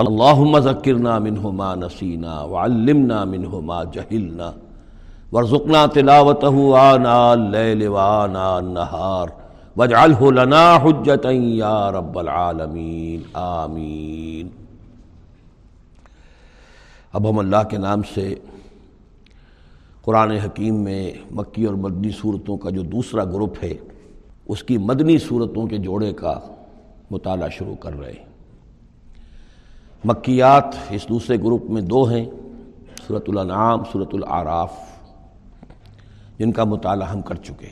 اللہم ذکرنا منہ ما نسینا وعلمنا منہ ما جہلنا ورزقنا تلاوتہ آنا اللیل وآنا النہار واجعلہ لنا حجتا یا رب العالمین، آمین۔ اب ہم اللہ کے نام سے قرآن حکیم میں مکی اور مدنی صورتوں کا جو دوسرا گروپ ہے، اس کی مدنی صورتوں کے جوڑے کا مطالعہ شروع کر رہے ہیں۔ مکیات اس دوسرے گروپ میں دو ہیں صورت الانعام صورت العراف، جن کا مطالعہ ہم کر چکے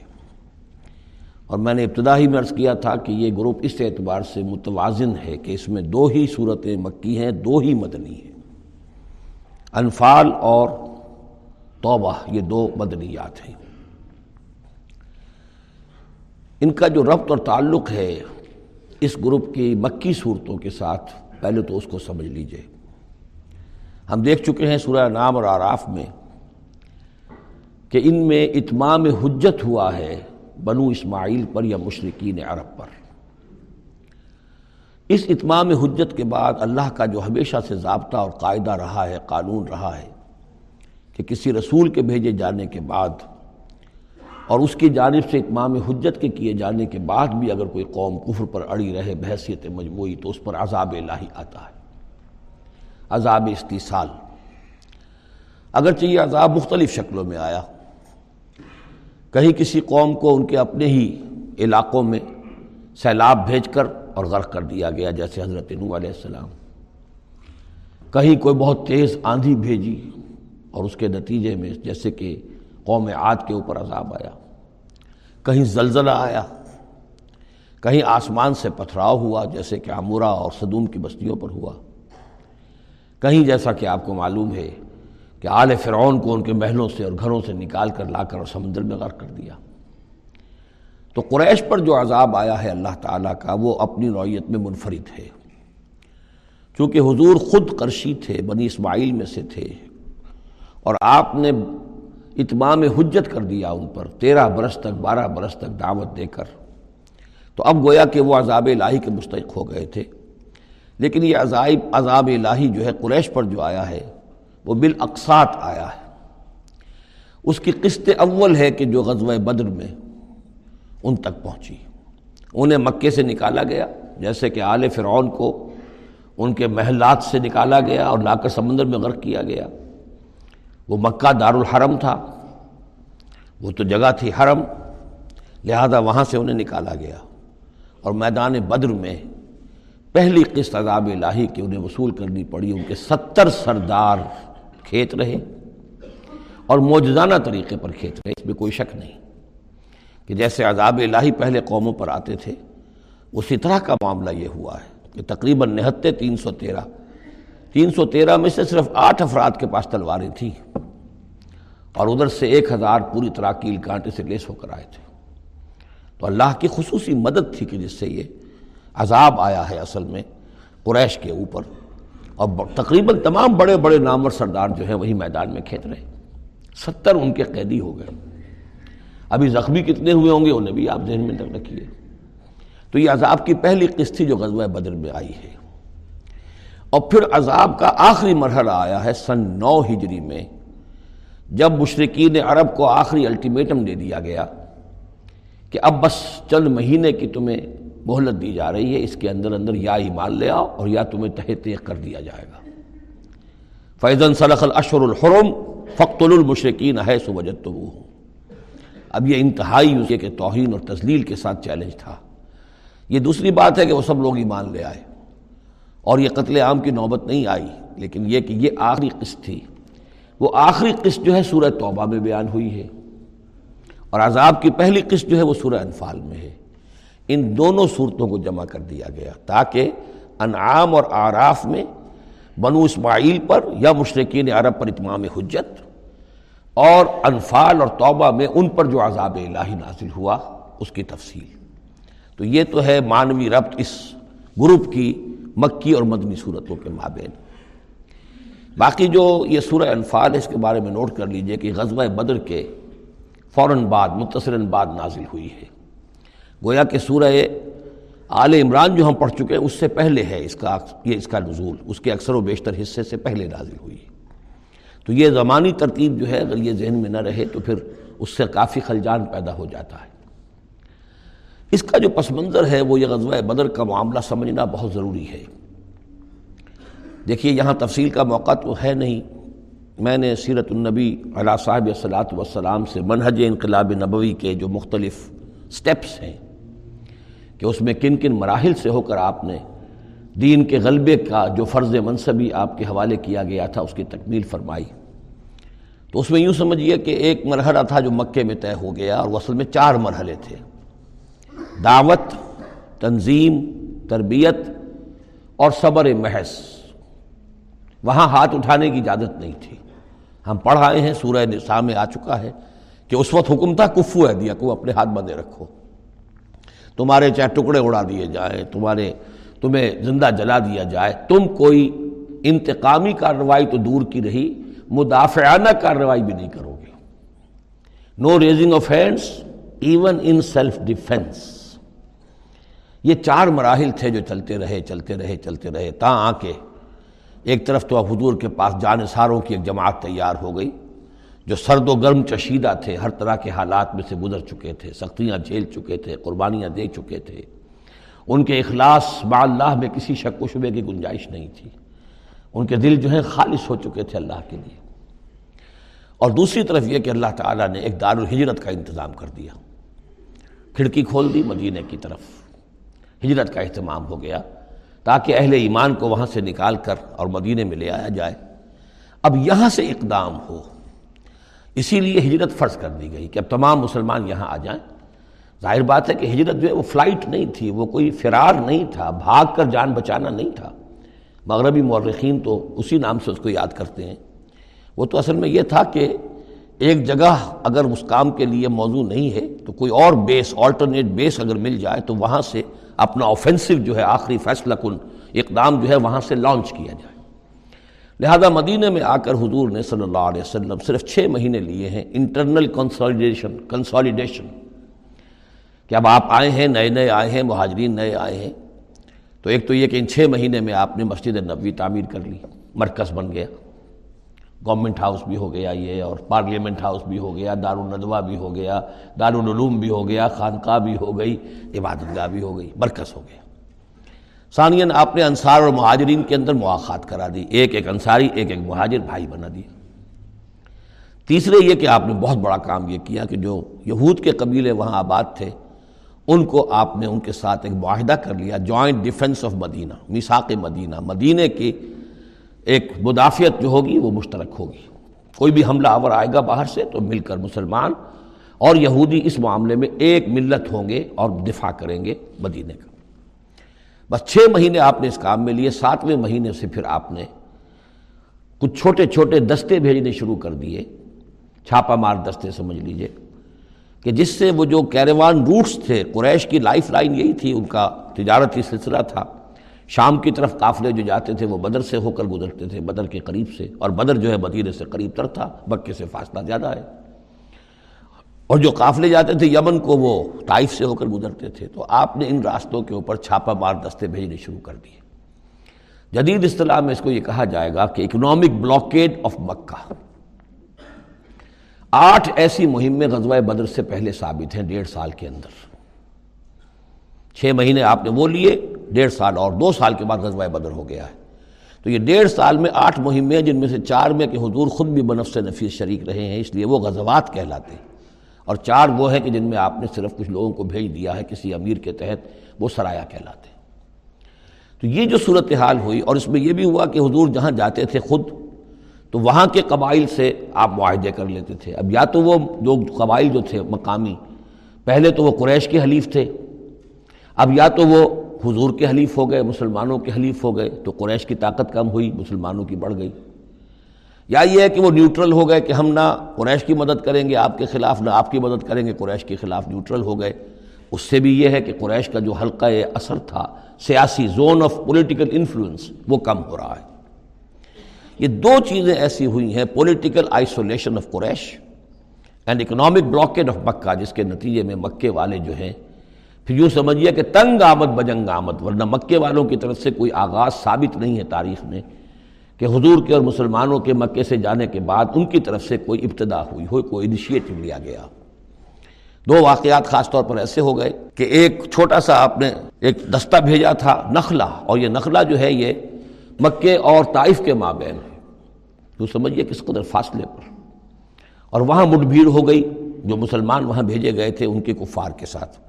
اور میں نے ابتدا ہی میں عرض کیا تھا کہ یہ گروپ اس اعتبار سے متوازن ہے کہ اس میں دو ہی صورتیں مکی ہیں، دو ہی مدنی ہیں۔ انفال اور توبہ، یہ دو مدنیات ہیں۔ ان کا جو ربط اور تعلق ہے اس گروپ کی مکی صورتوں کے ساتھ پہلے تو اس کو سمجھ لیجیے۔ ہم دیکھ چکے ہیں سورہ نام اور آراف میں کہ ان میں اتمام حجت ہوا ہے بنو اسماعیل پر یا مشرقین عرب پر۔ اس اتمام حجت کے بعد اللہ کا جو ہمیشہ سے ضابطہ اور قاعدہ رہا ہے، قانون رہا ہے کہ کسی رسول کے بھیجے جانے کے بعد اور اس کی جانب سے اتمام حجت کے کیے جانے کے بعد بھی اگر کوئی قوم کفر پر اڑی رہے، بحثیت مجموعی، تو اس پر عذاب الہی آتا ہے۔ عذاب استیصال اگرچہ یہ عذاب مختلف شکلوں میں آیا۔ کہیں کسی قوم کو ان کے اپنے ہی علاقوں میں سیلاب بھیج کر اور غرق کر دیا گیا، جیسے حضرت نو علیہ السلام۔ کہیں کوئی بہت تیز آندھی بھیجی اور اس کے نتیجے میں جیسے کہ قوم عاد کے اوپر عذاب آیا۔ کہیں زلزلہ آیا، کہیں آسمان سے پتھراؤ ہوا، جیسے کہ عمورہ اور صدوم کی بستیوں پر ہوا۔ کہیں جیسا کہ آپ کو معلوم ہے کہ آل فرعون کو ان کے محلوں سے اور گھروں سے نکال کر لا کر اور سمندر میں غرق کر دیا۔ تو قریش پر جو عذاب آیا ہے اللہ تعالیٰ کا، وہ اپنی نوعیت میں منفرد ہے۔ چونکہ حضور خود قرشی تھے، بنی اسماعیل میں سے تھے، اور آپ نے اتمام حجت کر دیا ان پر، تیرہ برس تک، بارہ برس تک دعوت دے کر۔ تو اب گویا کہ وہ عذاب الہی کے مستحق ہو گئے تھے۔ لیکن یہ عذاب عذاب الہی جو ہے قریش پر جو آیا ہے، وہ بالاقساط آیا ہے۔ اس کی قسط اول ہے کہ جو غزوہ بدر میں ان تک پہنچی۔ انہیں مکے سے نکالا گیا، جیسے کہ آل فرعون کو ان کے محلات سے نکالا گیا اور لا کر سمندر میں غرق کیا گیا۔ وہ مکہ دار الحرم تھا۔ وہ تو جگہ تھی حرم، لہذا وہاں سے انہیں نکالا گیا۔ اور میدان بدر میں پہلی قسط عذاب الہی کی انہیں وصول کرنی پڑی۔ ان کے ستر سردار کھیت رہے اور موجزانہ طریقے پر کھیت رہے۔ اس میں کوئی شک نہیں کہ جیسے عذاب الہی پہلے قوموں پر آتے تھے، اسی طرح کا معاملہ یہ ہوا ہے کہ تقریباً نہتے تین سو تیرہ تین سو تیرہ میں سے صرف آٹھ افراد کے پاس تلواریں تھیں اور ادھر سے ایک ہزار پوری طرح کیل کانٹے سے لیس ہو کر آئے تھے۔ تو اللہ کی خصوصی مدد تھی کہ جس سے یہ عذاب آیا ہے اصل میں قریش کے اوپر۔ اور تقریباً تمام بڑے بڑے نامور سردار جو ہیں وہی میدان میں کھیت رہے۔ ستر ان کے قیدی ہو گئے۔ ابھی زخمی کتنے ہوئے ہوں گے؟ انہیں بھی آپ ذہن میں رکھیے۔ تو یہ عذاب کی پہلی قسط تھی جو غزوہ بدر میں آئی ہے۔ اور پھر عذاب کا آخری مرحلہ آیا ہے سن نو ہجری میں، جب مشرقین عرب کو آخری الٹیمیٹم دے دیا گیا کہ اب بس چند مہینے کی تمہیں مہلت دی جا رہی ہے، اس کے اندر اندر یا ایمان لے آؤ اور یا تمہیں تہ تیغ کر دیا جائے گا۔ فیضن صلق الاشر الحرم فقت المشرقین ہے سو وجد تو وہ اب یہ انتہائی اس کہ توہین اور تزلیل کے ساتھ چیلنج تھا۔ یہ دوسری بات ہے کہ وہ سب لوگ ایمان لے آئے۔ اور یہ قتل عام کی نوبت نہیں آئی، لیکن یہ کہ یہ آخری قسط تھی۔ وہ آخری قسط جو ہے سورہ توبہ میں بیان ہوئی ہے۔ اور عذاب کی پہلی قسط جو ہے وہ سورہ انفال میں ہے۔ ان دونوں صورتوں کو جمع کر دیا گیا تاکہ انعام اور آراف میں بنو اسماعیل پر یا مشرقین عرب پر اتمام حجت اور انفال اور توبہ میں ان پر جو عذاب الہی نازل ہوا، اس کی تفصیل۔ تو یہ تو ہے معنوی ربط اس گروپ کی مکی اور مدنی صورتوں کے مابین۔ باقی جو یہ سورہ انفال ہے، اس کے بارے میں نوٹ کر لیجیے کہ غزوہ بدر کے فوراً بعد متصراً بعد نازل ہوئی ہے۔ گویا کہ سورہ آل عمران جو ہم پڑھ چکے ہیں، اس سے پہلے ہے اس کا، یہ اس کا نزول۔ اس کے اکثر و بیشتر حصے سے پہلے نازل ہوئی۔ تو یہ زمانی ترتیب جو ہے، اگر یہ ذہن میں نہ رہے تو پھر اس سے کافی خلجان پیدا ہو جاتا ہے۔ اس کا جو پس منظر ہے، وہ یہ غزوہ بدر کا معاملہ سمجھنا بہت ضروری ہے۔ دیکھیے، یہاں تفصیل کا موقع تو ہے نہیں۔ میں نے سیرت النبی علیہ صاحب صلاحت وسلام سے منہج انقلاب نبوی کے جو مختلف سٹیپس ہیں کہ اس میں کن کن مراحل سے ہو کر آپ نے دین کے غلبے کا جو فرض منصبی آپ کے حوالے کیا گیا تھا، اس کی تکمیل فرمائی۔ تو اس میں یوں سمجھیے کہ ایک مرحلہ تھا جو مکے میں طے ہو گیا اور وصل میں چار مرحلے تھے۔ دعوت، تنظیم، تربیت اور صبر محض۔ وہاں ہاتھ اٹھانے کی اجازت نہیں تھی۔ ہم پڑھ آئے ہیں، سورہ نساء میں آ چکا ہے کہ اس وقت حکم تھا، کفو ہے، دیا کو اپنے ہاتھ بندے رکھو۔ تمہارے چاہے ٹکڑے اڑا دیے جائیں، تمہارے، تمہیں زندہ جلا دیا جائے۔ تم کوئی انتقامی کارروائی تو دور کی رہی، مدافعانہ کارروائی بھی نہیں کرو گے۔ No raising of hands even in self defence یہ چار مراحل تھے جو چلتے رہے چلتے رہے چلتے رہے تا آ کے ایک طرف تو حضور کے پاس جانساروں کی ایک جماعت تیار ہو گئی، جو سرد و گرم چشیدہ تھے، ہر طرح کے حالات میں سے گزر چکے تھے، سختیاں جھیل چکے تھے، قربانیاں دے چکے تھے۔ ان کے اخلاص با اللہ میں کسی شک و شبے کی گنجائش نہیں تھی۔ ان کے دل جو ہیں خالص ہو چکے تھے اللہ کے لیے۔ اور دوسری طرف یہ کہ اللہ تعالیٰ نے ایک دار الحجرت کا انتظام کر دیا۔ کھڑکی کھول دی مدینہ کی طرف۔ ہجرت کا اہتمام ہو گیا تاکہ اہل ایمان کو وہاں سے نکال کر اور مدینہ میں لے آیا جائے۔ اب یہاں سے اقدام ہو۔ اسی لیے ہجرت فرض کر دی گئی کہ اب تمام مسلمان یہاں آ جائیں۔ ظاہر بات ہے کہ ہجرت جو ہے وہ فلائٹ نہیں تھی، وہ کوئی فرار نہیں تھا، بھاگ کر جان بچانا نہیں تھا۔ مغربی مورخین تو اسی نام سے اس کو یاد کرتے ہیں۔ وہ تو اصل میں یہ تھا کہ ایک جگہ اگر اس کام کے لیے موضوع نہیں ہے تو کوئی اور بیس آلٹرنیٹ بیس اگر مل جائے تو وہاں سے اپنا آفینسو جو ہے، آخری فیصلہ کن، اقدام جو ہے وہاں سے لانچ کیا جائے۔ لہذا مدینہ میں آ کر حضور نے صلی اللہ علیہ وسلم صرف چھ مہینے لیے ہیں انٹرنل کنسالیڈیشن کنسالیڈیشن کہ اب آپ آئے ہیں، نئے نئے آئے ہیں، مہاجرین نئے آئے ہیں۔ تو ایک تو یہ کہ ان چھ مہینے میں آپ نے مسجد نبوی تعمیر کر لی، مرکز بن گیا۔ گورنمنٹ ہاؤس بھی ہو گیا یہ، اور پارلیمنٹ ہاؤس بھی ہو گیا دارالندوہ بھی ہو گیا، دارالعلوم بھی ہو گیا، خانقاہ بھی ہو گئی عبادت گاہ بھی ہو گئی مرکز ہو گیا۔ ثانین آپ نے انصار اور مہاجرین کے اندر مواقع کرا دی، ایک ایک انصاری، ایک ایک مہاجر بھائی بنا دیا۔ تیسرے یہ کہ آپ نے بہت بڑا کام یہ کیا کہ جو یہود کے قبیلے وہاں آباد تھے، ان کو آپ نے ان کے ساتھ ایک معاہدہ کر لیا جوائنٹ ڈیفنس آف مدینہ میساق مدینہ مدینہ کی ایک مدافعت جو ہوگی وہ مشترک ہوگی۔ کوئی بھی حملہ آور آئے گا باہر سے تو مل کر مسلمان اور یہودی اس معاملے میں ایک ملت ہوں گے اور دفاع کریں گے مدینہ کا۔ بس چھ مہینے آپ نے اس کام میں لیے، ساتویں مہینے سے پھر آپ نے کچھ چھوٹے چھوٹے دستے بھیجنے شروع کر دیے۔ چھاپا مار دستے سمجھ لیجیے کہ جس سے وہ جو کیروان روٹس تھے، قریش کی لائف لائن یہی تھی، ان کا تجارتی سلسلہ تھا۔ شام کی طرف قافلے جو جاتے تھے وہ بدر سے ہو کر گزرتے تھے، بدر کے قریب سے، اور بدر جو ہے مدینہ سے قریب تر تھا بکے سے فاصلہ زیادہ ہے۔ اور جو قافلے جاتے تھے یمن کو وہ طائف سے ہو کر گزرتے تھے۔ تو آپ نے ان راستوں کے اوپر چھاپا مار دستے بھیجنے شروع کر دیے۔ جدید اصطلاح میں اس کو یہ کہا جائے گا کہ اکنامک بلاکیڈ آف مکہ۔ آٹھ ایسی مہمیں غزوہ بدر سے پہلے ثابت ہیں، ڈیڑھ سال کے اندر۔ چھ مہینے آپ نے وہ لیے ڈیڑھ سال اور دو سال کے بعد غزوہ بدر ہو گیا ہے۔ تو یہ ڈیڑھ سال میں آٹھ مہمیں جن میں سے چار میں کہ حضور خود بھی بنفس نفیس شریک رہے ہیں، اس لیے وہ غزوات کہلاتے ہیں۔ اور چار وہ ہیں کہ جن میں آپ نے صرف کچھ لوگوں کو بھیج دیا ہے، کسی امیر کے تحت وہ سرایا کہلاتے ہیں۔ تو یہ جو صورتحال ہوئی، اور اس میں یہ بھی ہوا کہ حضور جہاں جاتے تھے خود، تو وہاں کے قبائل سے آپ معاہدے کر لیتے تھے۔ اب یا تو وہ جو قبائل جو تھے مقامی، پہلے تو وہ قریش کے حلیف تھے، اب یا تو وہ حضور کے حلیف ہو گئے، مسلمانوں کے حلیف ہو گئے، تو قریش کی طاقت کم ہوئی، مسلمانوں کی بڑھ گئی۔ یا یہ ہے کہ وہ نیوٹرل ہو گئے کہ ہم نہ قریش کی مدد کریں گے، آپ کے خلاف نہ آپ کی مدد کریں گے، قریش کے خلاف نیوٹرل ہو گئے۔ اس سے بھی یہ ہے کہ قریش کا جو حلقہ اثر تھا، سیاسی زون آف پولیٹیکل انفلوئنس، وہ کم ہو رہا ہے۔ یہ دو چیزیں ایسی ہوئی ہیں، political isolation of Quraysh and economic blockade of Mecca, جس کے نتیجے میں مکے والے جو ہیں پھر یوں سمجھیے کہ تنگ آمد بجنگ آمد، ورنہ مکے والوں کی طرف سے کوئی آغاز ثابت نہیں ہے تاریخ میں کہ حضور کے اور مسلمانوں کے مکے سے جانے کے بعد ان کی طرف سے کوئی ابتدا ہوئی ہو کوئی انیشیٹو لیا گیا۔ دو واقعات خاص طور پر ایسے ہو گئے کہ ایک چھوٹا سا آپ نے ایک دستہ بھیجا تھا نخلا اور یہ نخلا جو ہے یہ مکے اور طائف کے مابین ہے۔ تو سمجھیے کس قدر فاصلے پر۔ اور وہاں مٹ بھیڑ ہو گئی، جو مسلمان وہاں بھیجے گئے تھے ان کے کفار کے ساتھ۔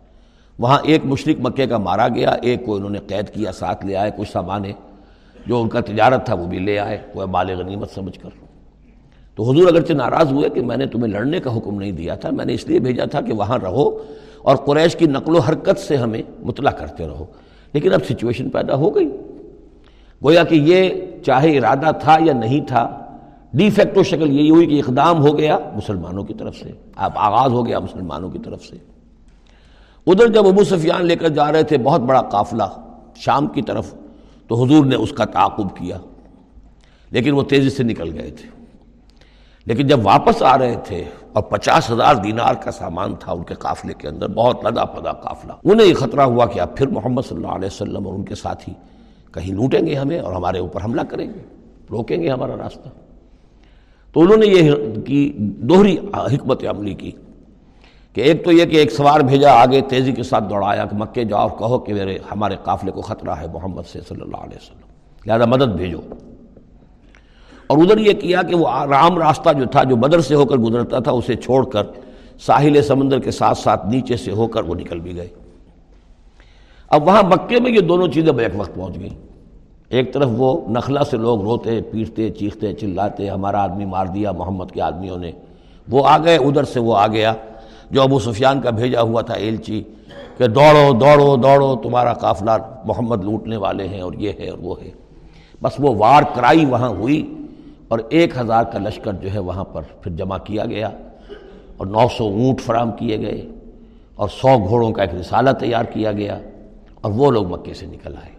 وہاں ایک مشرق مکے کا مارا گیا، ایک کو انہوں نے قید کیا، ساتھ لے آئے کچھ سامان جو ان کا تجارت تھا وہ بھی لے آئے، وہ مال غنیمت سمجھ کر۔ تو حضور اگرچہ ناراض ہوئے کہ میں نے تمہیں لڑنے کا حکم نہیں دیا تھا، میں نے اس لیے بھیجا تھا کہ وہاں رہو اور قریش کی نقل و حرکت سے ہمیں مطلع کرتے رہو۔ لیکن اب سچویشن پیدا ہو گئی۔ گویا کہ یہ چاہے ارادہ تھا یا نہیں تھا ڈی فیکٹو شکل یہی ہوئی کہ اقدام ہو گیا مسلمانوں کی طرف سے۔ اب آغاز ہو گیا مسلمانوں کی طرف سے۔ ادھر جب ابو سفیان لے کر جا رہے تھے، بہت بڑا قافلہ شام کی طرف، تو حضور نے اس کا تعاقب کیا۔ لیکن وہ تیزی سے نکل گئے تھے۔ لیکن جب واپس آ رہے تھے اور پچاس ہزار دینار کا سامان تھا ان کے قافلے کے اندر، بہت لدا پدا قافلہ۔ انہیں یہ خطرہ ہوا کہ اب پھر محمد صلی اللہ علیہ وسلم اور ان کے ساتھی کہیں لوٹیں گے ہمیں اور ہمارے اوپر حملہ کریں گے، روکیں گے ہمارا راستہ۔ تو انہوں نے یہ کی، دوہری حکمت عملی کی۔ کہ ایک تو یہ کہ ایک سوار بھیجا، آگے تیزی کے ساتھ دوڑایا کہ مکے جاؤ اور کہو کہ میرے، ہمارے قافلے کو خطرہ ہے محمد سے صلی اللہ علیہ وسلم۔ لہذا مدد بھیجو۔ اور ادھر یہ کیا کہ وہ رام راستہ جو تھا، جو بدر سے ہو کر گزرتا تھا، اسے چھوڑ کر ساحل سمندر کے ساتھ ساتھ نیچے سے ہو کر وہ نکل بھی گئے۔ اب وہاں مکے میں یہ دونوں چیزیں بیک وقت پہنچ گئیں۔ ایک طرف وہ نخلا سے لوگ روتے، پیٹتے، چیختے، چلاتے، ہمارا آدمی مار دیا، محمد کے آدمیوں نے۔ وہ آ گئے، ادھر سے وہ آ گیا۔ جو ابو سفیان کا بھیجا ہوا تھا ایلچی، کہ دوڑو دوڑو دوڑو، تمہارا قافلہ محمد لوٹنے والے ہیں اور یہ ہے اور وہ ہے۔ بس وہ وار کرائی وہاں ہوئی اور ایک ہزار کا لشکر جو ہے وہاں پر پھر جمع کیا گیا اور نو سو اونٹ فراہم کیے گئے اور سو گھوڑوں کا ایک رسالہ تیار کیا گیا اور وہ لوگ مکے سے نکل آئے۔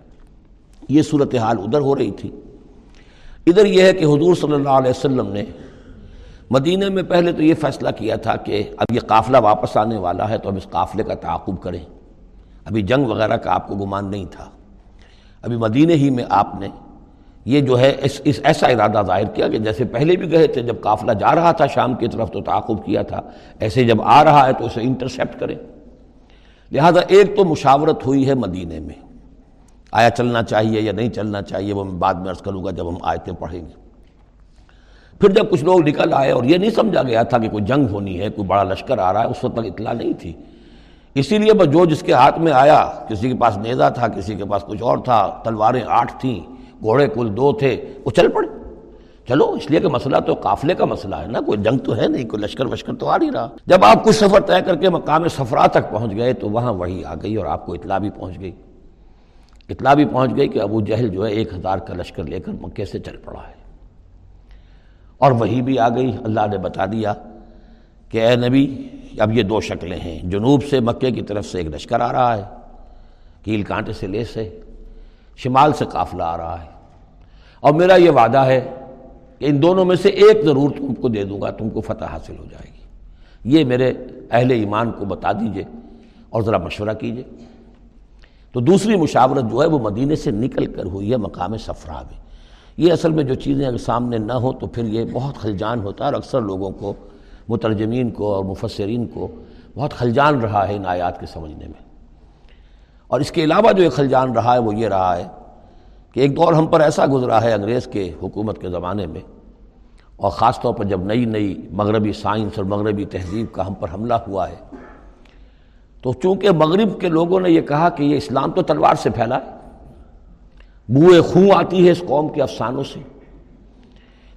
یہ صورتحال ادھر ہو رہی تھی۔ ادھر یہ ہے کہ حضور صلی اللہ علیہ وسلم نے مدینہ میں پہلے تو یہ فیصلہ کیا تھا کہ اب یہ قافلہ واپس آنے والا ہے تو اب اس قافلے کا تعاقب کریں۔ ابھی جنگ وغیرہ کا آپ کو گمان نہیں تھا۔ ابھی مدینہ ہی میں آپ نے یہ جو ہے اس اس ایسا ارادہ ظاہر کیا کہ جیسے پہلے بھی گئے تھے، جب قافلہ جا رہا تھا شام کی طرف تو تعاقب کیا تھا، ایسے جب آ رہا ہے تو اسے انٹرسیپٹ کریں۔ لہذا ایک تو مشاورت ہوئی ہے مدینہ میں۔ آیا چلنا چاہیے یا نہیں چلنا چاہیے وہ میں بعد میں عرض کروں گا جب ہم آیتیں پڑھیں گے۔ پھر جب کچھ لوگ نکل آئے اور یہ نہیں سمجھا گیا تھا کہ کوئی جنگ ہونی ہے، کوئی بڑا لشکر آ رہا ہے، اس وقت تک اطلاع نہیں تھی۔ اسی لیے بس جو جس کے ہاتھ میں آیا، کسی کے پاس نیزا تھا، کسی کے پاس کچھ اور تھا، تلواریں آٹھ تھیں، گھوڑے کل دو تھے، وہ چل پڑے۔ چلو، اس لیے کہ مسئلہ تو قافلے کا مسئلہ ہے نا، کوئی جنگ تو ہے نہیں، کوئی لشکر وشکر تو آ نہیں رہا۔ جب آپ کچھ سفر طے کر کے مقام سفرا تک پہنچ گئے، تو وہاں وہی آ گئی اور آپ کو اطلاع بھی پہنچ گئی۔ اطلاع بھی پہنچ گئی کہ ابو جہل جو ہے، ایک ہزار کا لشکر لے کر مکے سے چل پڑا ہے۔ اور وہی بھی آ گئی۔ اللہ نے بتا دیا کہ اے نبی، اب یہ دو شکلیں ہیں۔ جنوب سے مکے کی طرف سے ایک لشکر آ رہا ہے، کیل کانٹے سے لیس ہے شمال سے قافلہ آ رہا ہے۔ اور میرا یہ وعدہ ہے کہ ان دونوں میں سے ایک ضرور تم کو دے دوں گا، تم کو فتح حاصل ہو جائے گی۔ یہ میرے اہل ایمان کو بتا دیجیے اور ذرا مشورہ کیجیے۔ تو دوسری مشاورت جو ہے وہ مدینے سے نکل کر ہوئی ہے مقام سفرہ میں۔ یہ اصل میں جو چیزیں اگر سامنے نہ ہوں تو پھر یہ بہت خلجان ہوتا ہے اور اکثر لوگوں کو، مترجمین کو اور مفسرین کو بہت خلجان رہا ہے ان آیات کے سمجھنے میں۔ اور اس کے علاوہ جو ایک خلجان رہا ہے وہ یہ رہا ہے کہ ایک دور ہم پر ایسا گزرا ہے انگریز کے حکومت کے زمانے میں، اور خاص طور پر جب نئی نئی مغربی سائنس اور مغربی تہذیب کا ہم پر حملہ ہوا ہے، تو چونکہ مغرب کے لوگوں نے یہ کہا کہ یہ اسلام تو تلوار سے پھیلا ہے بوئے خوں آتی ہے اس قوم کے افسانوں سے۔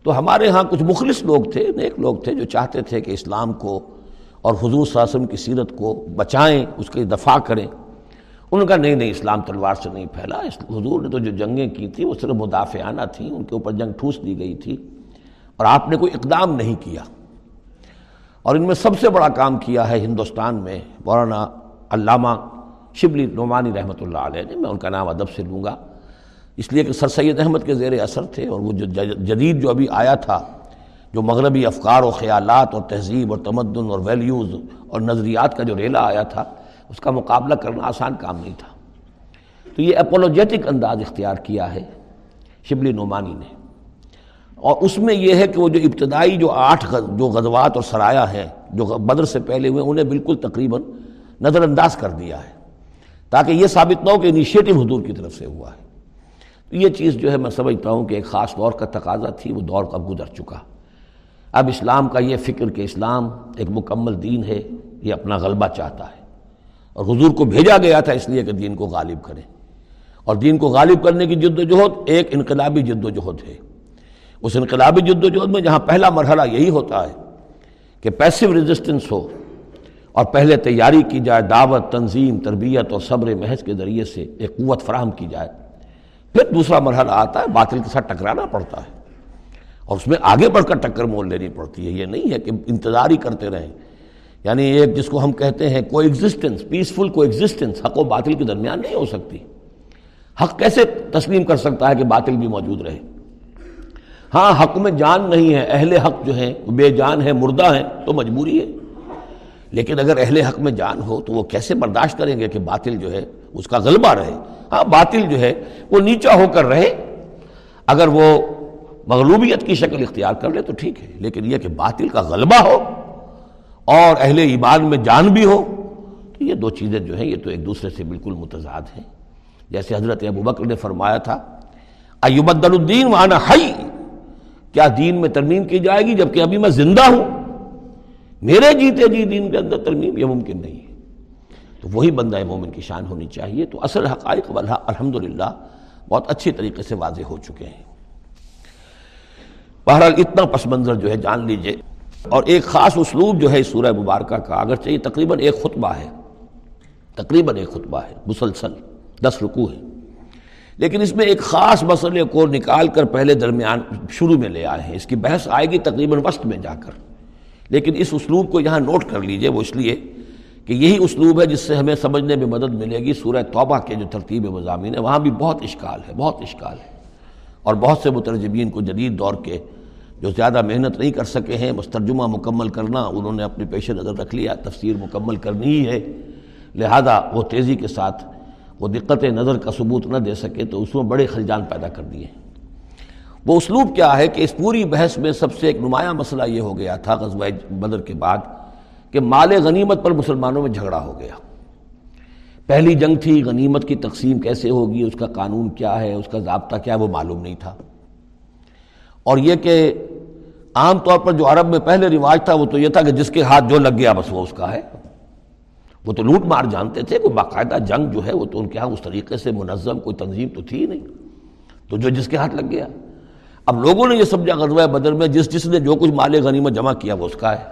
تو ہمارے ہاں کچھ مخلص لوگ تھے، نیک لوگ تھے جو چاہتے تھے کہ اسلام کو اور حضور صلی اللہ علیہ وسلم کی سیرت کو بچائیں، اس کے دفاع کریں۔ ان کا نہیں نہیں، اسلام تلوار سے نہیں پھیلا۔ حضور نے تو جو جنگیں کی تھیں، وہ صرف مدافعانہ تھیں، ان کے اوپر جنگ ٹھوس دی گئی تھی۔ اور آپ نے کوئی اقدام نہیں کیا۔ اور ان میں سب سے بڑا کام کیا ہے ہندوستان میں، مولانا علامہ شبلی نعمانی رحمۃ اللہ علیہ نے، میں ان کا نام ادب سے لوں گا۔ اس لیے کہ سر سید احمد کے زیر اثر تھے اور وہ جو جدید جو ابھی آیا تھا، جو مغربی افکار و خیالات اور تہذیب اور تمدن اور ویلیوز اور نظریات کا جو ریلا آیا تھا، اس کا مقابلہ کرنا آسان کام نہیں تھا۔ تو یہ اپولوجیٹک انداز اختیار کیا ہے شبلی نعمانی نے۔ اور اس میں یہ ہے کہ وہ جو ابتدائی جو آٹھ جو غزوات اور سرایا ہیں، جو بدر سے پہلے ہوئے، انہیں بالکل تقریباً نظر انداز کر دیا ہے، تاکہ یہ ثابت نہ ہو کہ انیشیٹو حضور کی طرف سے ہوا ہے۔ یہ چیز جو ہے میں سمجھتا ہوں کہ ایک خاص دور کا تقاضا تھی، وہ دور کا گزر چکا۔ اب اسلام کا یہ فکر کہ اسلام ایک مکمل دین ہے، یہ اپنا غلبہ چاہتا ہے۔ اور حضور کو بھیجا گیا تھا اس لیے کہ دین کو غالب کریں۔ اور دین کو غالب کرنے کی جد و جہد ایک انقلابی جد و جہد ہے۔ اس انقلابی جد و جہد میں جہاں پہلا مرحلہ یہی ہوتا ہے کہ پیسو ریزسٹنس ہو اور پہلے تیاری کی جائے، دعوت، تنظیم، تربیت اور صبر، محض کے ذریعے سے ایک قوت فراہم کی جائے۔ پھر دوسرا مرحلہ آتا ہے، باطل کے ساتھ ٹکرانا پڑتا ہے۔ اور اس میں آگے بڑھ کر ٹکر مول لینی پڑتی ہے۔ یہ نہیں ہے کہ انتظار ہی کرتے رہیں۔ یعنی ایک جس کو ہم کہتے ہیں کو ایگزسٹنس پیسفل کو ایگزسٹنس حق و باطل کے درمیان نہیں ہو سکتی۔ حق کیسے تسلیم کر سکتا ہے کہ باطل بھی موجود رہے؟ ہاں حق میں جان نہیں ہے، اہل حق جو ہیں بے جان ہے مردہ ہیں، تو مجبوری ہے۔ لیکن اگر اہل حق میں جان ہو تو وہ کیسے برداشت کریں گے کہ باطل جو ہے اس کا غلبہ رہے؟ ہاں باطل جو ہے وہ نیچا ہو کر رہے۔ اگر وہ مغلوبیت کی شکل اختیار کر لے تو ٹھیک ہے، لیکن یہ کہ باطل کا غلبہ ہو اور اہل ایمان میں جان بھی ہو، تو یہ دو چیزیں جو ہیں، یہ تو ایک دوسرے سے بالکل متضاد ہیں۔ جیسے حضرت ابو بکر نے فرمایا تھا ایوبدل الدین وانا حی؟ کیا دین میں ترمیم کی جائے گی جبکہ ابھی میں زندہ ہوں؟ میرے جیتے جی دین کے اندر ترمیم یہ ممکن نہیں ہے۔ تو وہی بندہ مومن کی شان ہونی چاہیے۔ تو اصل حقائق الحمد للہ بہت اچھی طریقے سے واضح ہو چکے ہیں۔ بہرحال اتنا پس منظر جو ہے جان لیجیے۔ اور ایک خاص اسلوب جو ہے اس سورہ مبارکہ کا اگر چاہیے تقریباً ایک خطبہ ہے۔ تقریباً ایک خطبہ ہے۔ مسلسل دس رکو ہے لیکن اس میں ایک خاص مسئلے کو نکال کر پہلے درمیان شروع میں لے آئے ہیں۔ اس کی بحث آئے گی تقریباً وسط میں جا کر۔ لیکن اس اسلوب کو یہاں نوٹ کر لیجیے، وہ اس لیے کہ یہی اسلوب ہے جس سے ہمیں سمجھنے میں مدد ملے گی۔ سورہ توبہ کے جو ترتیب مضامین ہے وہاں بھی بہت اشکال ہے، بہت اشکال ہے۔ اور بہت سے مترجمین کو جدید دور کے جو زیادہ محنت نہیں کر سکے ہیں بس ترجمہ مکمل کرنا انہوں نے اپنے پیش نظر رکھ لیا، تفسیر مکمل کرنی ہی ہے۔ لہذا وہ تیزی کے ساتھ وہ دقت نظر کا ثبوت نہ دے سکے تو اس میں بڑے خلجان پیدا کر دیے۔ ہیں وہ اسلوب کیا ہے کہ اس پوری بحث میں سب سے ایک نمایاں مسئلہ یہ ہو گیا تھا غزوہ بدر کے بعد کہ مال غنیمت پر مسلمانوں میں جھگڑا ہو گیا۔ پہلی جنگ تھی، غنیمت کی تقسیم کیسے ہوگی، اس کا قانون کیا ہے، اس کا ضابطہ کیا ہے، وہ معلوم نہیں تھا۔ اور یہ کہ عام طور پر جو عرب میں پہلے رواج تھا، وہ تو یہ تھا کہ جس کے ہاتھ جو لگ گیا بس وہ اس کا ہے۔ وہ تو لوٹ مار جانتے تھے کوئی باقاعدہ جنگ جو ہے، وہ تو ان کے ہاں اس طریقے سے منظم، کوئی تنظیم تو تھی نہیں۔ تو جو جس کے ہاتھ لگ گیا۔ اب لوگوں نے یہ سمجھا غزوہ بدر میں جس جس نے جو کچھ مال غنیمت جمع کیا وہ اس کا ہے۔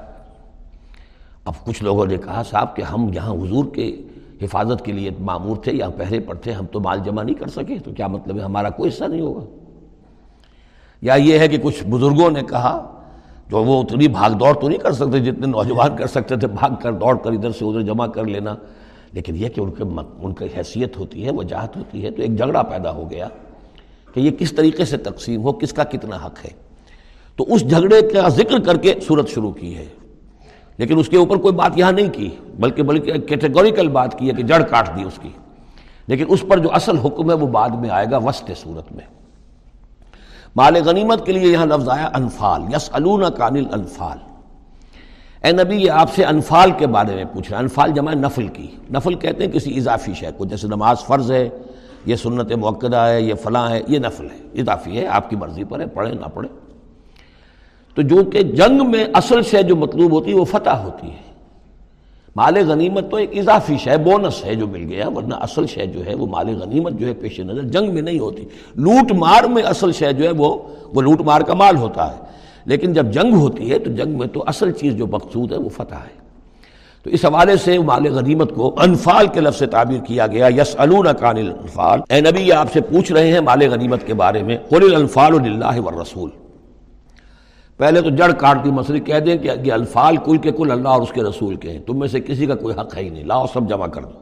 اب کچھ لوگوں نے کہا، صاحب، کہ ہم یہاں حضور کے حفاظت کے لیے معمور تھے، یہاں پہرے پر تھے، ہم تو مال جمع نہیں کر سکے، تو کیا مطلب ہے؟ ہمارا کوئی حصہ نہیں ہوگا۔ یا یہ ہے کہ کچھ بزرگوں نے کہا، جو وہ اتنی بھاگ دوڑ تو نہیں کر سکتے جتنے نوجوان کر سکتے تھے، بھاگ کر دوڑ کر ادھر سے ادھر جمع کر لینا۔ لیکن یہ کہ ان کے ان کی حیثیت ہوتی ہے، وجاہت ہوتی ہے، تو ایک جھگڑا پیدا ہو گیا۔ کہ یہ کس طریقے سے تقسیم ہو، کس کا کتنا حق ہے۔ تو اس جھگڑے کا ذکر کر کے صورت شروع کی ہے۔ لیکن اس کے اوپر کوئی بات یہاں نہیں کی، بلکہ بلکہ کیٹیگوریکل بات کی ہے کہ جڑ کاٹ دی اس کی۔ لیکن اس پر جو اصل حکم ہے وہ بعد میں آئے گا، وسط صورت میں۔ مال غنیمت کے لیے یہاں لفظ آیا، انفال۔ یس کانل انفال اے نبی، یہ آپ سے انفال کے بارے میں پوچھ رہے ہیں۔ انفال جمع نفل کی۔ نفل کہتے ہیں کسی اضافی شے کو، جیسے نماز فرض ہے یہ سنت موقع ہے، یہ فلاں ہے، یہ نفل ہے۔ اضافی ہے، آپ کی مرضی پر ہے، پڑھیں، نہ پڑھیں۔ تو جو کہ جنگ میں اصل شے جو مطلوب ہوتی ہے، وہ فتح ہوتی ہے۔ مال غنیمت تو ایک اضافی شے، بونس ہے جو مل گیا، ورنہ اصل شے جو ہے، وہ مال غنیمت جو ہے پیش نظر جنگ میں نہیں ہوتی۔ لوٹ مار میں اصل شے جو ہے، وہ وہ لوٹ مار کا مال ہوتا ہے۔ لیکن جب جنگ ہوتی ہے، تو جنگ میں تو اصل چیز جو مقصود ہے، وہ فتح ہے۔ تو اس حوالے سے مال غنیمت کو انفال کے لفظ سے تعبیر کیا گیا یس کان الفال اے نبی آپ سے پوچھ رہے ہیں مال غنیمت کے بارے میں۔ قل الانفال للہ والرسول۔ پہلے تو جڑ کاٹ دی مسئلہ کہہ دیں کہ یہ الفال کل کے کل اللہ اور اس کے رسول کے ہیں۔ تم میں سے کسی کا کوئی حق ہے ہی نہیں۔ لاؤ، سب جمع کر دو۔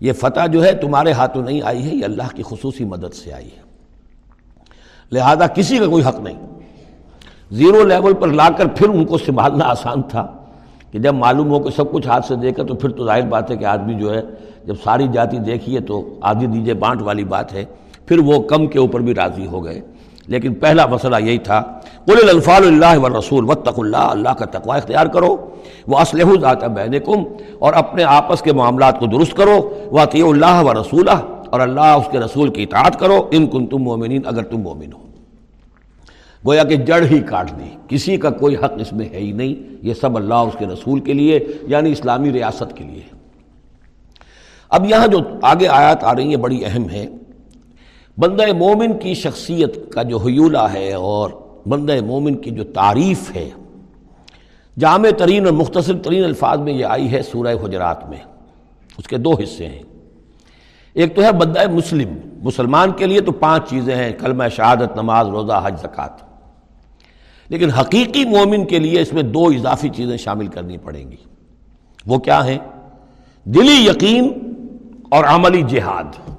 یہ فتح جو ہے تمہارے ہاتھوں نہیں آئی ہے، یہ اللہ کی خصوصی مدد سے آئی ہے۔ لہذا کسی کا کوئی حق نہیں۔ زیرو لیول پر لا کر پھر ان کو سنبھالنا آسان تھا۔ کہ جب معلوم ہو کہ سب کچھ ہاتھ سے دے کر تو پھر تو ظاہر بات ہے کہ آدمی جو ہے، جب ساری جاتی دیکھیے تو آدھی دیجیے بانٹ والی بات ہے، پھر وہ کم کے اوپر بھی راضی ہو گئے۔ لیکن پہلا مسئلہ یہی تھا، قل الفال اللہ و رسول و اللہ اللہ کا تقوا اختیار کرو۔ وہ اسلح ذات بین اور اپنے آپس کے معاملات کو درست کرو۔ وہ اللہ و رسول اور اللہ اس کے رسول کی اطاعت کرو۔ ان کن تم مومنین اگر تم مومن ہو۔ گویا کہ جڑ ہی کاٹ دی۔ کسی کا کوئی حق اس میں ہے ہی نہیں۔ یہ سب اللہ اس کے رسول کے لیے یعنی اسلامی ریاست کے لیے۔ اب یہاں جو آگے آیات آ رہی ہیں، بڑی اہم ہے بندہ مومن کی شخصیت کا جو حیولہ ہے اور بندہ مومن کی جو تعریف ہے، جامع ترین اور مختصر ترین الفاظ میں یہ آئی ہے سورہ حجرات میں۔ اس کے دو حصے ہیں۔ ایک تو ہے بندہ مسلم۔ مسلمان کے لیے تو پانچ چیزیں ہیں، کلمہ شہادت، نماز، روزہ، حج، زکوٰۃ۔ لیکن حقیقی مومن کے لیے اس میں دو اضافی چیزیں شامل کرنی پڑیں گی۔ وہ کیا ہیں؟ دلی یقین اور عملی جہاد۔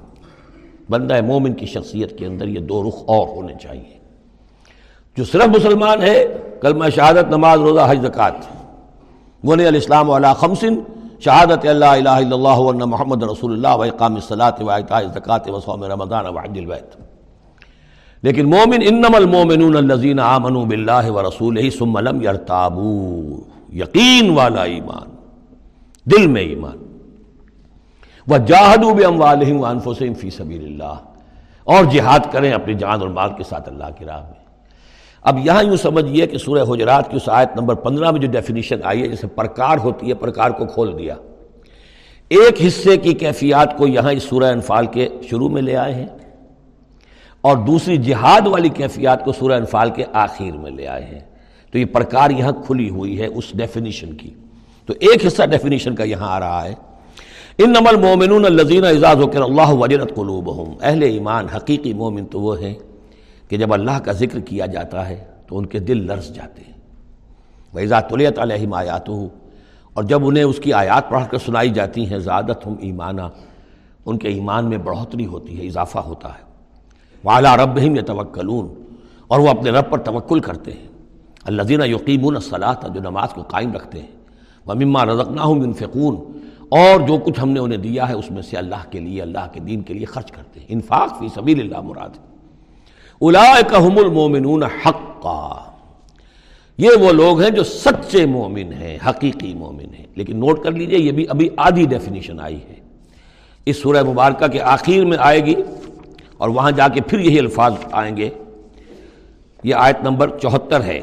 بندہ مومن کی شخصیت کے اندر یہ دو رخ اور ہونے چاہیے۔ جو صرف مسلمان ہے، کلمہ شہادت، نماز، روزہ، حج زکات وہ الاسلام علیہ خمسن، شہادت اللہ الہ الا اللہ ورن محمد رسول اللہ و اقام الصلاۃ و اعطاء الزکات و صوم رمضان و حج البیت۔ لیکن مومن انما المؤمنون الذين آمنوا بالله ورسوله ثم لم يرتابوا یقین والا ایمان، دل میں ایمان۔ وہ جاہدو بھی ام والم فی سبیل اللہ اور جہاد کریں اپنی جان اور مال کے ساتھ اللہ کی راہ میں۔ اب یہاں یوں سمجھیے کہ سورہ حجرات کی اس آیت نمبر پندرہ میں جو ڈیفینیشن آئی ہے، جیسے پرکار ہوتی ہے، پرکار کو کھول دیا۔ ایک حصے کی کیفیات کو یہاں اس سورہ انفال کے شروع میں لے آئے ہیں۔ اور دوسری جہاد والی کیفیات کو سورہ انفال کے آخر میں لے آئے ہیں۔ تو یہ پرکار یہاں کھلی ہوئی ہے اس ڈیفینیشن کی۔ تو ایک حصہ ڈیفینیشن کا یہاں آ رہا ہے۔ ان نمل مومن الزین اعزاز و اللہ وجرت قلوب اہل ایمان، حقیقی مومن تو وہ ہیں کہ جب اللہ کا ذکر کیا جاتا ہے تو ان کے دل لرز جاتے ہیں۔ وہ طلیت علیہم آیات اور جب انہیں اس کی آیات پڑھ کر سنائی جاتی ہیں زیادت ہم ایمانہ ان کے ایمان میں بڑھوتری ہوتی ہے، اضافہ ہوتا ہے۔ والا رب ہم اور وہ اپنے رب پر توکل کرتے ہیں۔ الزینہ یقین الصلاح جو نماز کو قائم رکھتے ہیں۔ وہ مما رضقنا ہوں فکون اور جو کچھ ہم نے انہیں دیا ہے، اس میں سے اللہ کے لیے، اللہ کے دین کے لیے خرچ کرتے ہیں۔ انفاق فی سبیل اللہ مراد اولئکہم المومنون حقا۔ یہ وہ لوگ ہیں جو سچے مومن ہیں، حقیقی مومن ہیں۔ لیکن نوٹ کر لیجیے، یہ بھی ابھی آدھی ڈیفینیشن آئی ہے۔ اس سورہ مبارکہ کے آخر میں آئے گی۔ اور وہاں جا کے پھر یہی الفاظ آئیں گے۔ یہ آیت نمبر چوہتر ہے۔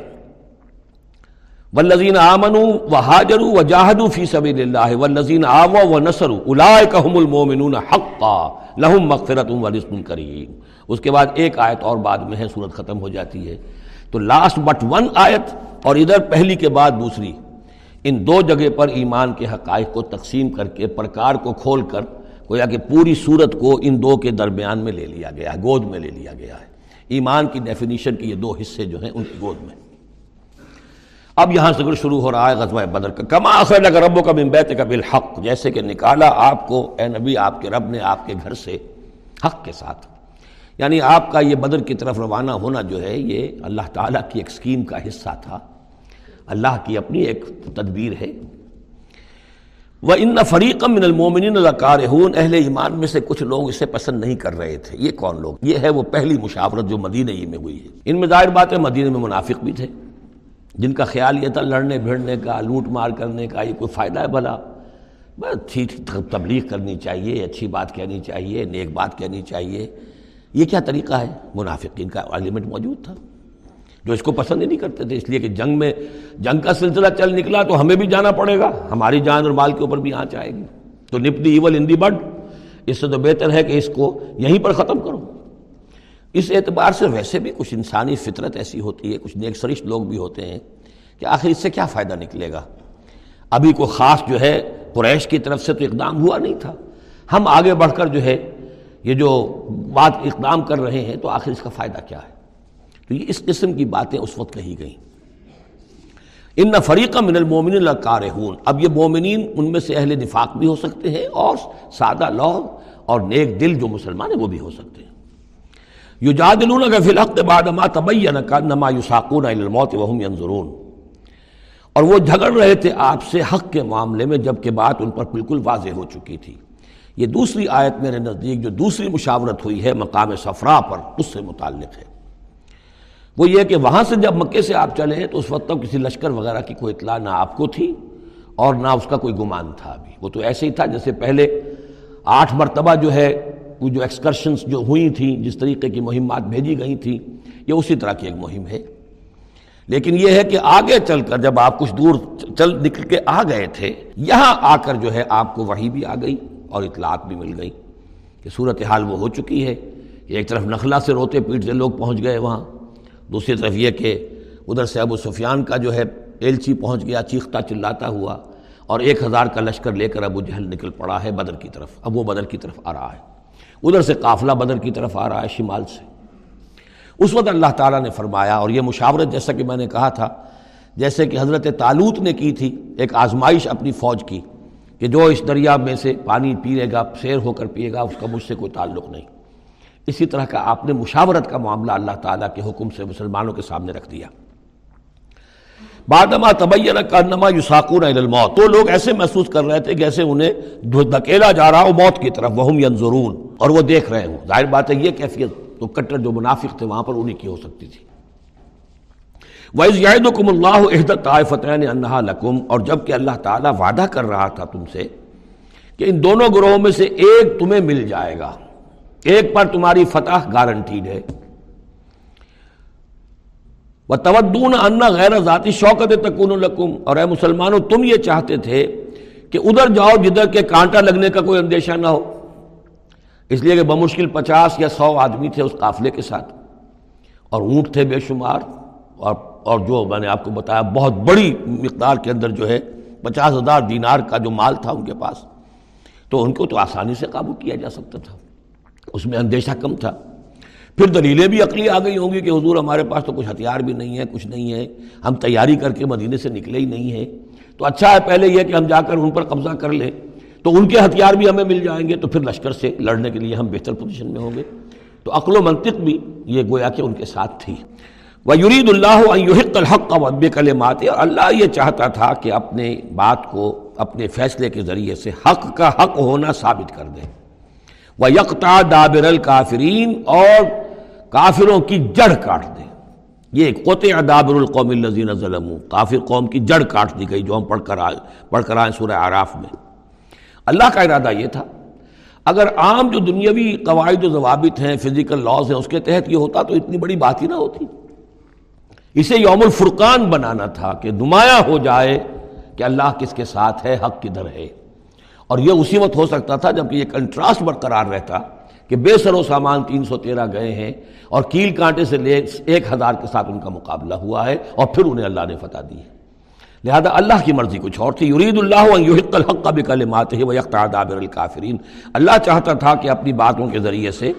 والذین آمنوا وحاجروا وجاہدوا فی سبیل اللہ والذین آووا ونصروا اولئک هم المؤمنون حقا لهم مغفرت ورزق کریم اس کے بعد ایک آیت اور بعد میں ہے صورت ختم ہو جاتی ہے۔ تو لاسٹ بٹ ون آیت اور ادھر پہلی کے بعد دوسری۔ ان دو جگہ پر ایمان کے حقائق کو تقسیم کر کے، پرکار کو کھول کر گویا کہ پوری صورت کو ان دو کے درمیان میں لے لیا گیا ہے، گود میں لے لیا گیا ہے۔ ایمان کی ڈیفینیشن کے یہ دو حصے جو ہیں ان کی گود میں۔ اب یہاں ذکر شروع ہو رہا ہے غزوہ بدر کا، کما آخر لگا ربوں کا بیت کا بالحق، جیسے کہ نکالا آپ کو، اے نبی، آپ کے رب نے آپ کے گھر سے حق کے ساتھ۔ یعنی آپ کا یہ بدر کی طرف روانہ ہونا جو ہے، یہ اللہ تعالیٰ کی ایک سکیم کا حصہ تھا۔ اللہ کی اپنی ایک تدبیر ہے۔ وہ ان فریقم من المومنین کارہون اہل ایمان میں سے کچھ لوگ اسے پسند نہیں کر رہے تھے۔ یہ کون لوگ؟ یہ ہے وہ پہلی مشاورت جو مدینہ ہی میں ہوئی ہے۔ ان میں ظاہر بات ہے مدینہ میں منافق بھی تھے۔ جن کا خیال یہ تھا لڑنے بھیڑنے کا، لوٹ مار کرنے کا، یہ کوئی فائدہ ہے بھلا؟ بس ٹھیک تبلیغ کرنی چاہیے، اچھی بات کہنی چاہیے، نیک بات کہنی چاہیے۔ یہ کیا طریقہ ہے؟ منافقین کا ایلیمنٹ موجود تھا۔ جو اس کو پسند ہی نہیں کرتے تھے، اس لیے کہ جنگ میں، جنگ کا سلسلہ چل نکلا تو ہمیں بھی جانا پڑے گا۔ ہماری جان اور مال کے اوپر بھی آنچ آئے گی۔ تو نپ دی ایول ان دی بڈ اس سے تو بہتر ہے کہ اس کو یہیں پر ختم کرو۔ اس اعتبار سے ویسے بھی کچھ انسانی فطرت ایسی ہوتی ہے، کچھ نیک سرشت لوگ بھی ہوتے ہیں کہ آخر اس سے کیا فائدہ نکلے گا؟ ابھی کوئی خاص جو ہے قریش کی طرف سے تو اقدام ہوا نہیں تھا۔ ہم آگے بڑھ کر جو ہے، یہ جو بات اقدام کر رہے ہیں تو آخر اس کا فائدہ کیا ہے؟ تو یہ اس قسم کی باتیں اس وقت کہی گئیں۔ ان فریق من المومن اللہ کارہون اب یہ مومنین ان میں سے اہل نفاق بھی ہو سکتے ہیں اور سادہ لوگ اور نیک دل جو مسلمان ہیں وہ بھی ہو سکتے ہیں۔ یجادلونک فی الحق بعد ما تبین یساقون الى الموت وهم ينظرون اور وہ جھگڑ رہے تھے آپ سے حق کے معاملے میں جبکہ بات ان پر بالکل واضح ہو چکی تھی۔ یہ دوسری آیت میرے نزدیک جو دوسری مشاورت ہوئی ہے مقام سفرا پر، اس سے متعلق ہے۔ وہ یہ کہ وہاں سے جب مکے سے آپ چلے تو اس وقت تک کسی لشکر وغیرہ کی کوئی اطلاع نہ آپ کو تھی اور نہ اس کا کوئی گمان تھا ابھی۔ وہ تو ایسے ہی تھا جیسے پہلے آٹھ مرتبہ جو ہے وہ جو ایکسکرشنز جو ہوئی تھیں، جس طریقے کی مہمات بھیجی گئی تھیں، یہ اسی طرح کی ایک مہم ہے۔ لیکن یہ ہے کہ آگے چل کر جب آپ کچھ دور چل نکل کے آ گئے تھے، یہاں آ کر جو ہے آپ کو وہی بھی آ گئی اور اطلاعات بھی مل گئی کہ صورتحال وہ ہو چکی ہے۔ ایک طرف نخلا سے روتے پیٹتے لوگ پہنچ گئے وہاں۔ دوسری طرف یہ کہ ادھر سے ابو سفیان کا جو ہے ایلچی پہنچ گیا، چیختا چلاتا ہوا اور ایک ہزار کا لشکر لے کر ابو جہل نکل پڑا ہے بدر کی طرف، اب وہ بدر کی طرف آ رہا ہے۔ ادھر سے قافلہ بدر کی طرف آ رہا ہے شمال سے۔ اس وقت اللہ تعالیٰ نے فرمایا، اور یہ مشاورت جیسا کہ میں نے کہا تھا، جیسے کہ حضرت تعلوت نے کی تھی، ایک آزمائش اپنی فوج کی کہ جو اس دریا میں سے پانی پیے گا، سیر ہو کر پیے گا، اس کا مجھ سے کوئی تعلق نہیں۔ اسی طرح کا آپ نے مشاورت کا معاملہ اللہ تعالیٰ کے حکم سے مسلمانوں کے سامنے رکھ دیا۔ بعدما تبین کانما یساقون الموت، تو لوگ ایسے محسوس کر رہے تھے جیسے انہیں دھکیلا جا رہا ہو موت کی طرف، وہم ینظرون، اور وہ دیکھ رہے ہوں۔ ظاہر بات ہے یہ کیفیت تو کٹر جو منافق تھے وہاں پر انہیں کی ہو سکتی تھی۔ وَإِذْ يَعِدُكُمُ اللَّهُ إِحْدَ الطَّائِفَتَيْنِ أَنَّهَا لَكُمْ، اور جبکہ اللہ تعالیٰ وعدہ کر رہا تھا تم سے کہ ان دونوں گروہوں میں سے ایک تمہیں مل جائے گا۔ ایک پر تمہاری فتح گارنٹیڈ ہے۔ وہ تودون انا غیر ذاتی شوکت تکون القم اور اے مسلمانوں، تم یہ چاہتے تھے کہ ادھر جاؤ جدھر کے کانٹا لگنے کا کوئی اندیشہ نہ ہو۔ اس لیے کہ بمشکل پچاس یا سو آدمی تھے اس قافلے کے ساتھ۔ اور اونٹ تھے بے شمار۔ اور اور جو میں نے آپ کو بتایا، بہت بڑی مقدار کے اندر جو ہے پچاس ہزار دینار کا جو مال تھا ان کے پاس، تو ان کو تو آسانی سے قابو کیا جا سکتا تھا۔ اس میں اندیشہ کم تھا۔ پھر دلیلیں بھی عقلی آ گئی ہوں گی کہ حضور ہمارے پاس تو کچھ ہتھیار بھی نہیں ہے، کچھ نہیں ہے۔ ہم تیاری کر کے مدینے سے نکلے ہی نہیں ہیں۔ تو اچھا ہے پہلے یہ کہ ہم جا کر ان پر قبضہ کر لیں۔ تو ان کے ہتھیار بھی ہمیں مل جائیں گے، تو پھر لشکر سے لڑنے کے لیے ہم بہتر پوزیشن میں ہوں گے۔ تو عقل و منطق بھی یہ گویا کہ ان کے ساتھ تھی۔ وہ یرید اللہ یحق الحق کا ودب کلمات اور اللہ یہ چاہتا تھا کہ اپنے بات کو، اپنے فیصلے کے ذریعے سے حق کا حق ہونا ثابت کر دے۔ وہ یکتا دابر الکافرین اور کافروں کی جڑ کاٹ دے۔ یہ قطع دابر القوم الزین ظلم کافر قوم کی جڑ کاٹ دی گئی جو ہم پڑھ کر آئے پڑھ کر آئے سورہ آراف میں۔ اللہ کا ارادہ یہ تھا، اگر عام جو دنیاوی قواعد و ضوابط ہیں فزیکل لاز ہیں، اس کے تحت یہ ہوتا تو اتنی بڑی بات ہی نہ ہوتی۔ اسے یوم الفرقان بنانا تھا کہ نمایاں ہو جائے کہ اللہ کس کے ساتھ ہے، حق کدھر ہے۔ اور یہ اسی وقت ہو سکتا تھا جبکہ یہ کنٹراسٹ برقرار رہتا کہ بے سر و سامان تین سو تیرہ گئے ہیں اور کیل کانٹے سے لے ایک ہزار کے ساتھ ان کا مقابلہ ہوا ہے اور پھر انہیں اللہ نے فتح دی ہے۔ لہذا اللہ کی مرضی کچھ اور تھی۔ یرید اللہ یحق الحق بھی کلمات ہے وہ دابر الکافرین۔ اللہ چاہتا تھا کہ اپنی باتوں کے ذریعے سے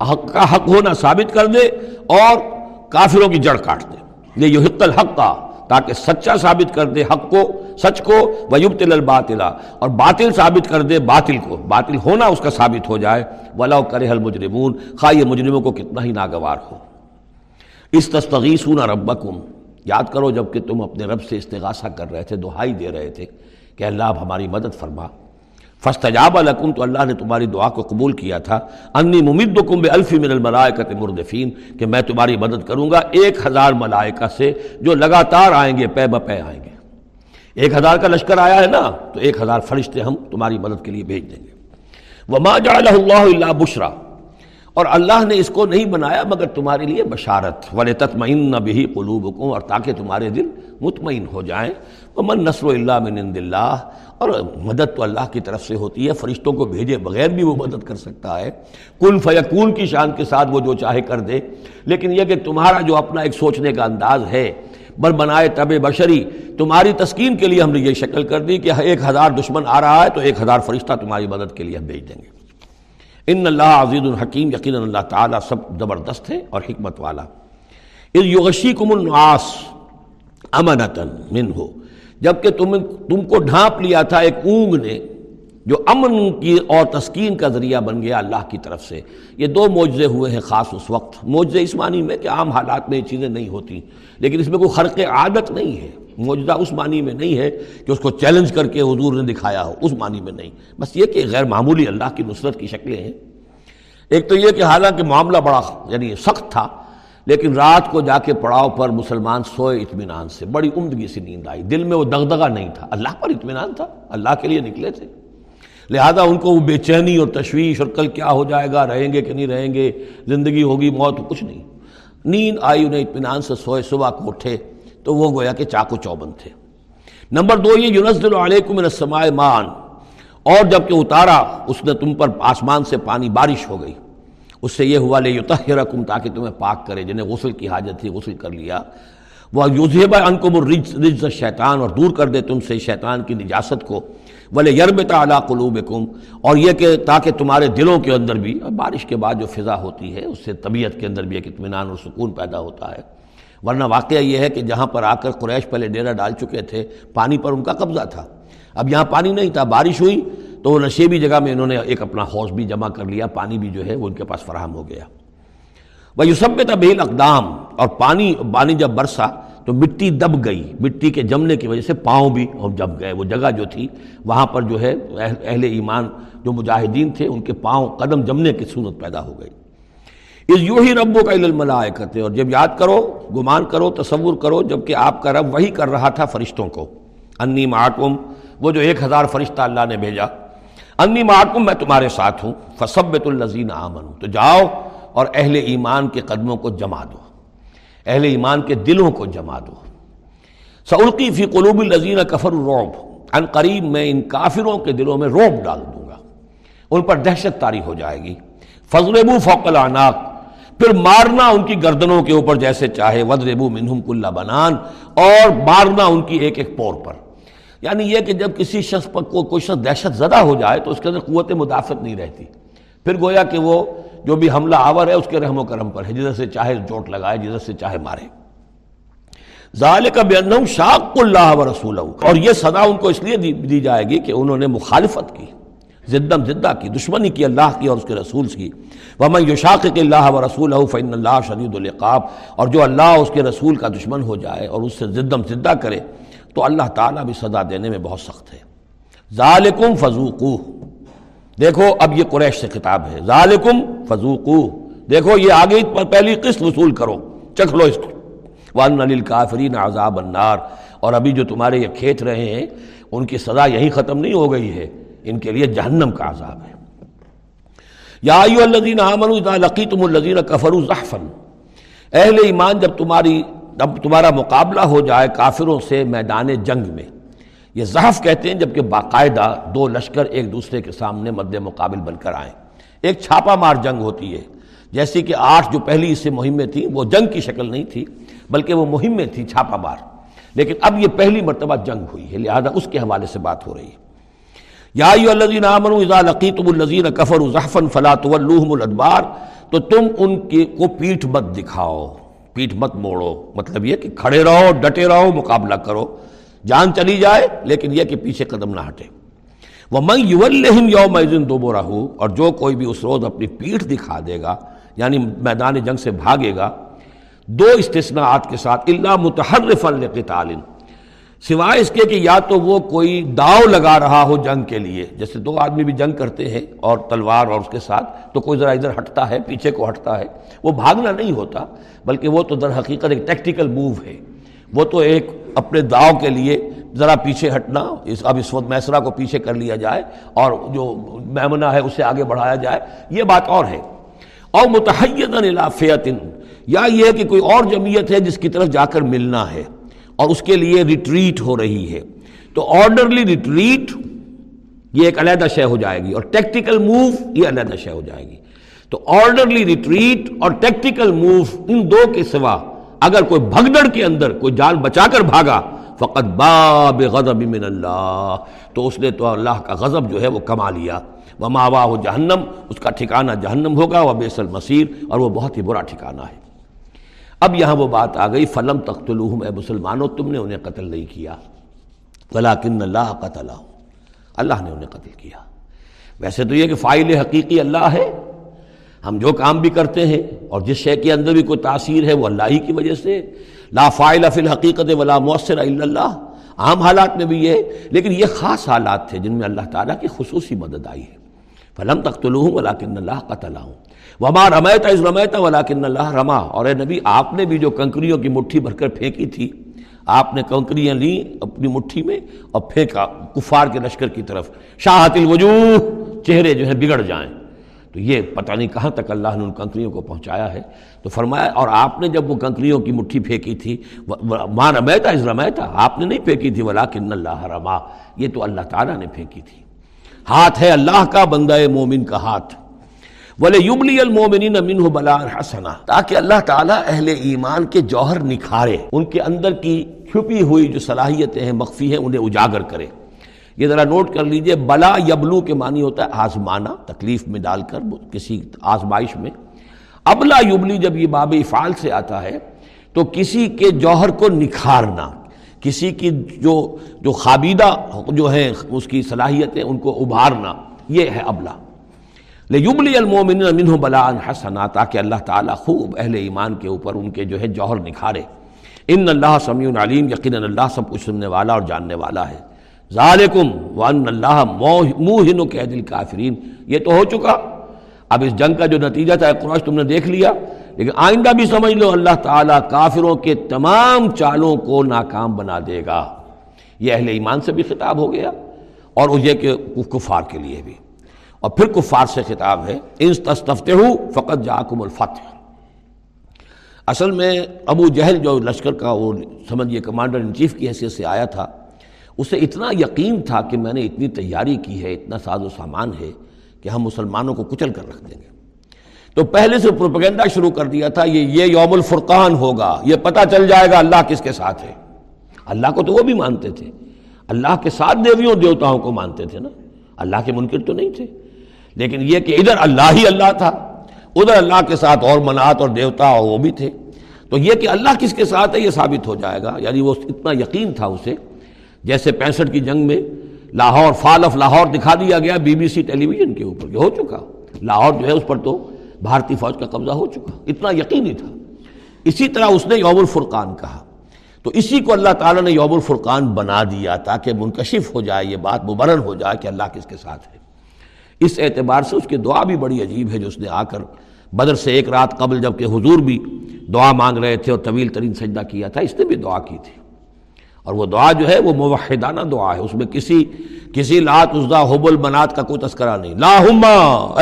حق کا حق ہونا ثابت کر دے اور کافروں کی جڑ کاٹ دے۔ یہ یحق الحق کا تاکہ سچا ثابت کر دے حق کو، سچ کو ویبتل الباطلا اور باطل ثابت کر دے باطل کو۔ باطل ہونا اس کا ثابت ہو جائے۔ ولاؤ کرے حل مجرمون خواہ یہ مجرموں کو کتنا ہی ناگوار ہو۔ اس تستغیثون ربکم یاد کرو جبکہ تم اپنے رب سے استغاثہ کر رہے تھے، دہائی دے رہے تھے کہ اللہ اب ہماری مدد فرما۔ فستجاب لکم، تو اللہ نے تمہاری دعا کو قبول کیا تھا۔ انی ممد کم بے الفی من الملائکت مردفین، کہ میں تمہاری مدد کروں گا ایک ہزار ملائکہ سے جو لگاتار آئیں گے، پے بپے آئیں گے۔ ایک ہزار کا لشکر آیا ہے نا، تو ایک ہزار فرشتے ہم تمہاری مدد کے لیے بھیج دیں گے۔ وہ ماں اللہ اللہ بشرا، اور اللہ نے اس کو نہیں بنایا مگر تمہارے لیے بشارت۔ ول تطمئن نہ بھی قلوب اور تاکہ تمہارے دل مطمئن ہو جائیں۔ من نصر اللہ من اللہ اور مدد تو اللہ کی طرف سے ہوتی ہے، فرشتوں کو بھیجے بغیر بھی وہ مدد کر سکتا ہے۔ کن فیکون کی شان کے ساتھ وہ جو چاہے کر دے۔ لیکن یہ کہ تمہارا جو اپنا ایک سوچنے کا انداز ہے بر بنائے طب بشری، تمہاری تسکین کے لیے ہم نے یہ شکل کر دی کہ ایک ہزار دشمن آ رہا ہے تو ایک ہزار فرشتہ تمہاری مدد کے لیے ہم بھیج دیں گے۔ ان اللہ عزیز الحکیم یقین اللہ تعالیٰ سب زبردست ہے اور حکمت والا۔ یغشی کم الناس امنتن من ہو جبکہ تم تم کو ڈھانپ لیا تھا ایک اونگ نے، جو امن کی اور تسکین کا ذریعہ بن گیا اللہ کی طرف سے۔ یہ دو معجزے ہوئے ہیں خاص اس وقت۔ معجزے اس معنی میں کہ عام حالات میں یہ چیزیں نہیں ہوتی، لیکن اس میں کوئی خرق عادت نہیں ہے۔ معجزہ اس معنی میں نہیں ہے کہ اس کو چیلنج کر کے حضور نے دکھایا ہو، اس معنی میں نہیں۔ بس یہ کہ غیر معمولی اللہ کی نصرت کی شکلیں ہیں۔ ایک تو یہ کہ حالانکہ معاملہ بڑا یعنی سخت تھا لیکن رات کو جا کے پڑاؤ پر مسلمان سوئے اطمینان سے، بڑی عمدگی سے نیند آئی۔ دل میں وہ دغدغہ نہیں تھا۔ اللہ پر اطمینان تھا، اللہ کے لیے نکلے تھے۔ لہذا ان کو وہ بے چینی اور تشویش اور کل کیا ہو جائے گا، رہیں گے کہ نہیں رہیں گے، زندگی ہوگی، موت، کچھ نہیں۔ نیند آئی، انہیں اطمینان سے سوئے۔ صبح کو اٹھے تو وہ گویا کہ چاقو چوبند تھے۔ نمبر دو، یہ یونزل علیکم من السماء مان اور جبکہ اتارا، اس نے تم پر آسمان سے پانی بارش ہو گئی۔ اس سے یہ ہوا لے یتحرکم تاکہ تمہیں پاک کرے، جنہیں غسل کی حاجت تھی غسل کر لیا۔ وہ یوزیب انکم الرجز، رجز شیطان اور دور کر دے تم سے شیطان کی نجاست کو۔ بولے یرب تعلیٰ قلوبکم اور یہ کہ تاکہ تمہارے دلوں کے اندر بھی بارش کے بعد جو فضا ہوتی ہے، اس سے طبیعت کے اندر بھی ایک اطمینان اور سکون پیدا ہوتا ہے۔ ورنہ واقعہ یہ ہے کہ جہاں پر آ کر قریش پہلے ڈیرا ڈال چکے تھے، پانی پر ان کا قبضہ تھا۔ اب یہاں پانی نہیں تھا، بارش ہوئی۔ تو وہ نشیبی جگہ میں انہوں نے ایک اپنا حوض بھی جمع کر لیا، پانی بھی جو ہے وہ ان کے پاس فراہم ہو گیا۔ وہ یوسف طبیل اقدام اور پانی پانی جب برسا تو مٹی دب گئی۔ مٹی کے جمنے کی وجہ سے پاؤں بھی جب گئے۔ وہ جگہ جو تھی، وہاں پر جو ہے اہل ایمان جو مجاہدین تھے، ان کے پاؤں قدم جمنے کی صورت پیدا ہو گئی۔ اس یوں ہی ربوں کا علم کرتے اور جب یاد کرو، گمان کرو، تصور کرو جبکہ آپ کا رب وہی کر رہا تھا فرشتوں کو۔ انی معکم وہ جو ایک ہزار فرشتہ اللہ نے بھیجا۔ انی معکم میں تمہارے ساتھ ہوں۔ فصبت الزین آمن تو جاؤ اور اہل ایمان کے قدموں کو جما دو۔ اہل ایمان کے دلوں کو جما دو۔ سعلقی فی قلوب الزین کفر الروب ان قریب میں ان کافروں کے دلوں میں روب ڈال دوں گا۔ ان پر دہشت تاری ہو جائے گی۔ فضربو فوق العناق پھر مارنا ان کی گردنوں کے اوپر جیسے چاہے۔ ودربو منہم کلّا بنان۔ اور مارنا ان کی ایک ایک پور پر۔ یعنی یہ کہ جب کسی شخص پر کوئی شخص دہشت زدہ ہو جائے تو اس کے اندر قوت مدافعت نہیں رہتی۔ پھر گویا کہ وہ جو بھی حملہ آور ہے، اس کے رحم و کرم پر ہے، جدھر سے چاہے چوٹ لگائے، جدھر سے چاہے مارے۔ ظال کا بے شاق اللہ و رسول اور یہ سزا ان کو اس لیے دی جائے گی کہ انہوں نے مخالفت کی زدم زدہ کی، دشمنی کی، اللہ کی اور اس کے رسول کی۔ وہ یوشاق کے اللہ و رسول فن اللہ شدید القاب اور جو اللہ اس کے رسول کا دشمن ہو جائے اور اس سے زدم زدہ کرے تو اللہ تعالیٰ بھی سزا دینے میں بہت سخت ہے۔ ذالکم فضوقو دیکھو اب یہ قریش سے خطاب ہے۔ ذالکم فضوقو دیکھو یہ آگے پہلی قسط وصول کرو۔ چکھ لو اس کو۔ ون علی کافرین عذاب النار۔ اور ابھی جو تمہارے یہ کھیت رہے ہیں، ان کی سزا یہی ختم نہیں ہو گئی ہے۔ ان کے لیے جہنم کا عذاب ہے۔ یا ایو الذین آمنوا اذا لقیتم الذین کفروا زحفا۔ اہل ایمان، جب تمہاری جب تمہارا مقابلہ ہو جائے کافروں سے میدان جنگ میں۔ یہ زحف کہتے ہیں جبکہ باقاعدہ دو لشکر ایک دوسرے کے سامنے مد مقابل بن کر آئیں ایک چھاپا مار جنگ ہوتی ہے جیسی کہ آٹھ جو پہلی اس سے مہمیں تھیں، وہ جنگ کی شکل نہیں تھی، بلکہ وہ مہمیں تھیں چھاپا مار۔ لیکن اب یہ پہلی مرتبہ جنگ ہوئی ہے، لہذا اس کے حوالے سے بات ہو رہی ہے۔ یا الذین آمنوا اذا لقیتم الذین کفروا زحفا فلا تولوہم الادبار، تو تم ان کے کو پیٹھ مت دکھاؤ۔ پیٹھ مت موڑو۔ مطلب یہ کہ کھڑے رہو، ڈٹے رہو، مقابلہ کرو۔ جان چلی جائے، لیکن یہ کہ پیچھے قدم نہ ہٹے۔ وہ میں یولہم یوم دوبو رہو اور جو کوئی بھی اس روز اپنی پیٹھ دکھا دے گا یعنی میدان جنگ سے بھاگے گا، دو استثناءات کے ساتھ اللہ متحرف القتال سوائے اس کے کہ یا تو وہ کوئی داؤ لگا رہا ہو جنگ کے لیے، جیسے دو آدمی بھی جنگ کرتے ہیں اور تلوار اور اس کے ساتھ، تو کوئی ذرا ادھر ہٹتا ہے، پیچھے کو ہٹتا ہے۔ وہ بھاگنا نہیں ہوتا، بلکہ وہ تو در حقیقت ایک ٹیکٹیکل موو ہے۔ وہ تو ایک اپنے داؤ کے لیے ذرا پیچھے ہٹنا، اس اب اس وقت میسرا کو پیچھے کر لیا جائے اور جو میمنا ہے، اسے آگے بڑھایا جائے۔ یہ بات اور ہے۔ اور متحدن فیتن یا یہ کہ کوئی اور جمعیت ہے جس کی طرف جا کر ملنا ہے۔ اور اس کے لیے ریٹریٹ ہو رہی ہے۔ تو آرڈرلی ریٹریٹ یہ ایک علیحدہ شے ہو جائے گی اور ٹیکٹیکل موو یہ علیحدہ شے ہو جائے گی۔ تو آرڈرلی ریٹریٹ اور ٹیکٹیکل موو ان دو کے سوا اگر کوئی بھگدڑ کے اندر کوئی جان بچا کر بھاگا، فقط باب غضب من اللہ، تو اس نے تو اللہ کا غضب جو ہے وہ کما لیا۔ وہ ماوا ہو جہنم، اس کا ٹھکانہ جہنم ہوگا وہ بیسل مسیر اور وہ بہت ہی برا ٹھکانہ ہے۔ اب یہاں وہ بات آ گئی، فلم تخت اے مسلمانوں، تم نے انہیں قتل نہیں کیا۔ ولاکن اللہ قتل اللہ نے انہیں قتل کیا۔ ویسے تو یہ کہ فائل حقیقی اللہ ہے۔ ہم جو کام بھی کرتے ہیں اور جس شے کے اندر بھی کوئی تاثیر ہے، وہ اللہ ہی کی وجہ سے۔ لا فائل فی الحقیقت ولا مؤثر الا اللہ۔ عام حالات میں بھی یہ، لیکن یہ خاص حالات تھے جن میں اللہ تعالیٰ کی خصوصی مدد آئی ہے۔ فلم تخت الحم ولاکن اللہ قتل ہوں وما رمیتا از رمیتا ولاکن اللہ رما اور اے نبی، آپ نے بھی جو کنکریوں کی مٹھی بھر کر پھینکی تھی، آپ نے کنکریاں لیں اپنی مٹھی میں اور پھینکا کفار کے لشکر کی طرف۔ شاہت الوجوہ، چہرے جو ہیں بگڑ جائیں۔ تو یہ پتہ نہیں کہاں تک اللہ نے ان کنکریوں کو پہنچایا ہے۔ تو فرمایا، اور آپ نے جب وہ کنکریوں کی مٹھی پھینکی تھی ماں رمیتا از رمیتا آپ نے نہیں پھینکی تھی ولاکن اللہ رما یہ تو اللہ تعالیٰ نے پھینکی تھی۔ ہاتھ ہے اللہ کا، بندہ مومن کا ہاتھ۔ بولے یبلی المومنین امین بلا حسنا تاکہ اللہ تعالیٰ اہل ایمان کے جوہر نکھارے، ان کے اندر کی چھپی ہوئی جو صلاحیتیں ہیں، مخفی ہیں، انہیں اجاگر کرے۔ یہ ذرا نوٹ کر لیجیے، بلا یبلو کے معنی ہوتا ہے آزمانا، تکلیف میں ڈال کر کسی آزمائش میں۔ ابلا یبلی جب یہ باب افعال سے آتا ہے، تو کسی کے جوہر کو نکھارنا، کسی کی جو جو خابیدہ جو ہے اس کی صلاحیتیں، ان کو ابھارنا، یہ ہے ابلا۔ لیبلی المومن منہ بلا حسنا تاکہ اللہ تعالیٰ خوب اہل ایمان کے اوپر ان کے جو ہے جوہر نکھارے۔ ان اللہ سمیع علیم، یقینا اللہ سب کچھ سننے والا اور جاننے والا ہے۔ ذالکم، وان اللہ موہن قید الکافرین۔ یہ تو ہو چکا۔ اب اس جنگ کا جو نتیجہ تھا قرآن تم نے دیکھ لیا۔ لیکن آئندہ بھی سمجھ لو، اللہ تعالیٰ کافروں کے تمام چالوں کو ناکام بنا دے گا۔ یہ اہل ایمان سے بھی خطاب ہو گیا اور یہ کہ کفار کے لیے بھی۔ اور پھر کفار سے خطاب ہے انس تستفتے ہو فقط جاکم الفتح. اصل میں ابو جہل جو لشکر کا وہ سمجھیے کمانڈر ان چیف کی حیثیت سے آیا تھا، اسے اتنا یقین تھا کہ میں نے اتنی تیاری کی ہے، اتنا ساز و سامان ہے کہ ہم مسلمانوں کو کچل کر رکھ دیں گے۔ تو پہلے سے پروپیگنڈا شروع کر دیا تھا، یہ یہ یوم الفرقان ہوگا، یہ پتہ چل جائے گا اللہ کس کے ساتھ ہے۔ اللہ کو تو وہ بھی مانتے تھے۔ اللہ کے ساتھ دیویوں، دیوتاؤں کو مانتے تھے نا۔ اللہ کے منکر تو نہیں تھے۔ لیکن یہ کہ ادھر اللہ ہی اللہ تھا، ادھر اللہ کے ساتھ اور منات اور دیوتا اور وہ بھی تھے۔ تو یہ کہ اللہ کس کے ساتھ ہے، یہ ثابت ہو جائے گا۔ یعنی وہ اتنا یقین تھا اسے۔ جیسے پینسٹھ کی جنگ میں لاہور، فال آف لاہور دکھا دیا گیا B B C television کے اوپر، یہ ہو چکا۔ لاہور جو ہے اس پر تو بھارتی فوج کا قبضہ ہو چکا۔ اتنا یقینی تھا۔ اسی طرح اس نے یوم الفرقان کہا۔ تو اسی کو اللہ تعالیٰ نے یوم الفرقان بنا دیا تاکہ منکشف ہو جائے یہ بات مبرن ہو جائے کہ اللہ کس کے ساتھ ہے۔ اس اعتبار سے اس کی دعا بھی بڑی عجیب ہے جو اس نے آ کر بدر سے ایک رات قبل جبکہ حضور بھی دعا مانگ رہے تھے اور طویل ترین سجدہ کیا تھا، اس نے بھی دعا کی تھی۔ اور وہ دعا جو ہے وہ موحدانہ دعا ہے، اس میں کسی کسی لات ازدا حب المنات کا کوئی تذکرہ نہیں۔ لا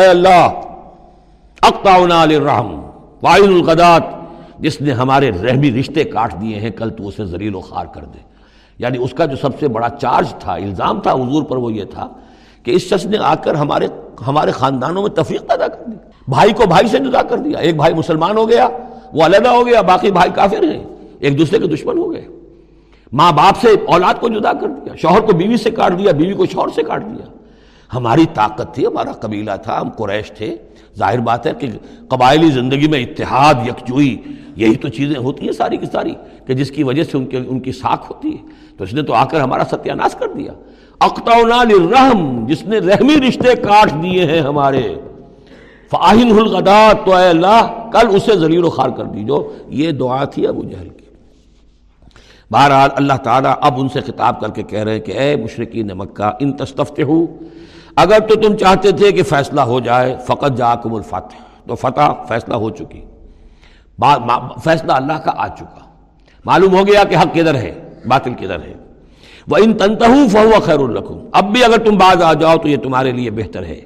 اے اللہ الرحم وائل القدات جس نے ہمارے رحمی رشتے کاٹ دیے ہیں، کل تو اسے زلیل و خار کر دے۔ یعنی اس کا جو سب سے بڑا چارج تھا، الزام تھا حضور پر وہ یہ تھا کہ اس شخص نے آ کر ہمارے ہمارے خاندانوں میں تفریق پیدا کر دی۔ بھائی کو بھائی سے جدا کر دیا۔ ایک بھائی مسلمان ہو گیا، وہ علیحدہ ہو گیا، باقی بھائی کافر ہیں۔ ایک دوسرے کے دشمن ہو گئے۔ ماں باپ سے اولاد کو جدا کر دیا، شوہر کو بیوی سے کاٹ دیا، بیوی کو شوہر سے کاٹ دیا۔ ہماری طاقت تھی، ہمارا قبیلہ تھا، ہم قریش تھے۔ ظاہر بات ہے کہ قبائلی زندگی میں اتحاد، یکجوئی، یہی تو چیزیں ہوتی ہیں ساری کی ساری کہ جس کی وجہ سے ان کے ان کی ساکھ ہوتی ہے۔ تو اس نے تو آ کر ہمارا ستیہ ناش کر دیا۔ اقتونا للرحم، جس نے رحمی رشتے کاٹ دیے ہیں ہمارے۔ فاہن الغدات تو اے اللہ، کل اسے ذلیل و خار کر دیجو۔ یہ دعا تھی ابو جہل کی۔ بہرحال اللہ تعالیٰ اب ان سے خطاب کر کے کہہ رہے ہیں کہ اے مشرقین مکہ، ان تستفتے ہو اگر تو تم چاہتے تھے کہ فیصلہ ہو جائے، فقط جاکم الفتح۔ تو فتح، فیصلہ ہو چکی۔ فیصلہ اللہ کا آ چکا۔ معلوم ہو گیا کہ حق کدھر ہے، باطل کدھر ہے۔ وہ ان تنتہ فہو خیر الرکھوں اب بھی اگر تم بعض آ جاؤ تو یہ تمہارے لیے بہتر ہے۔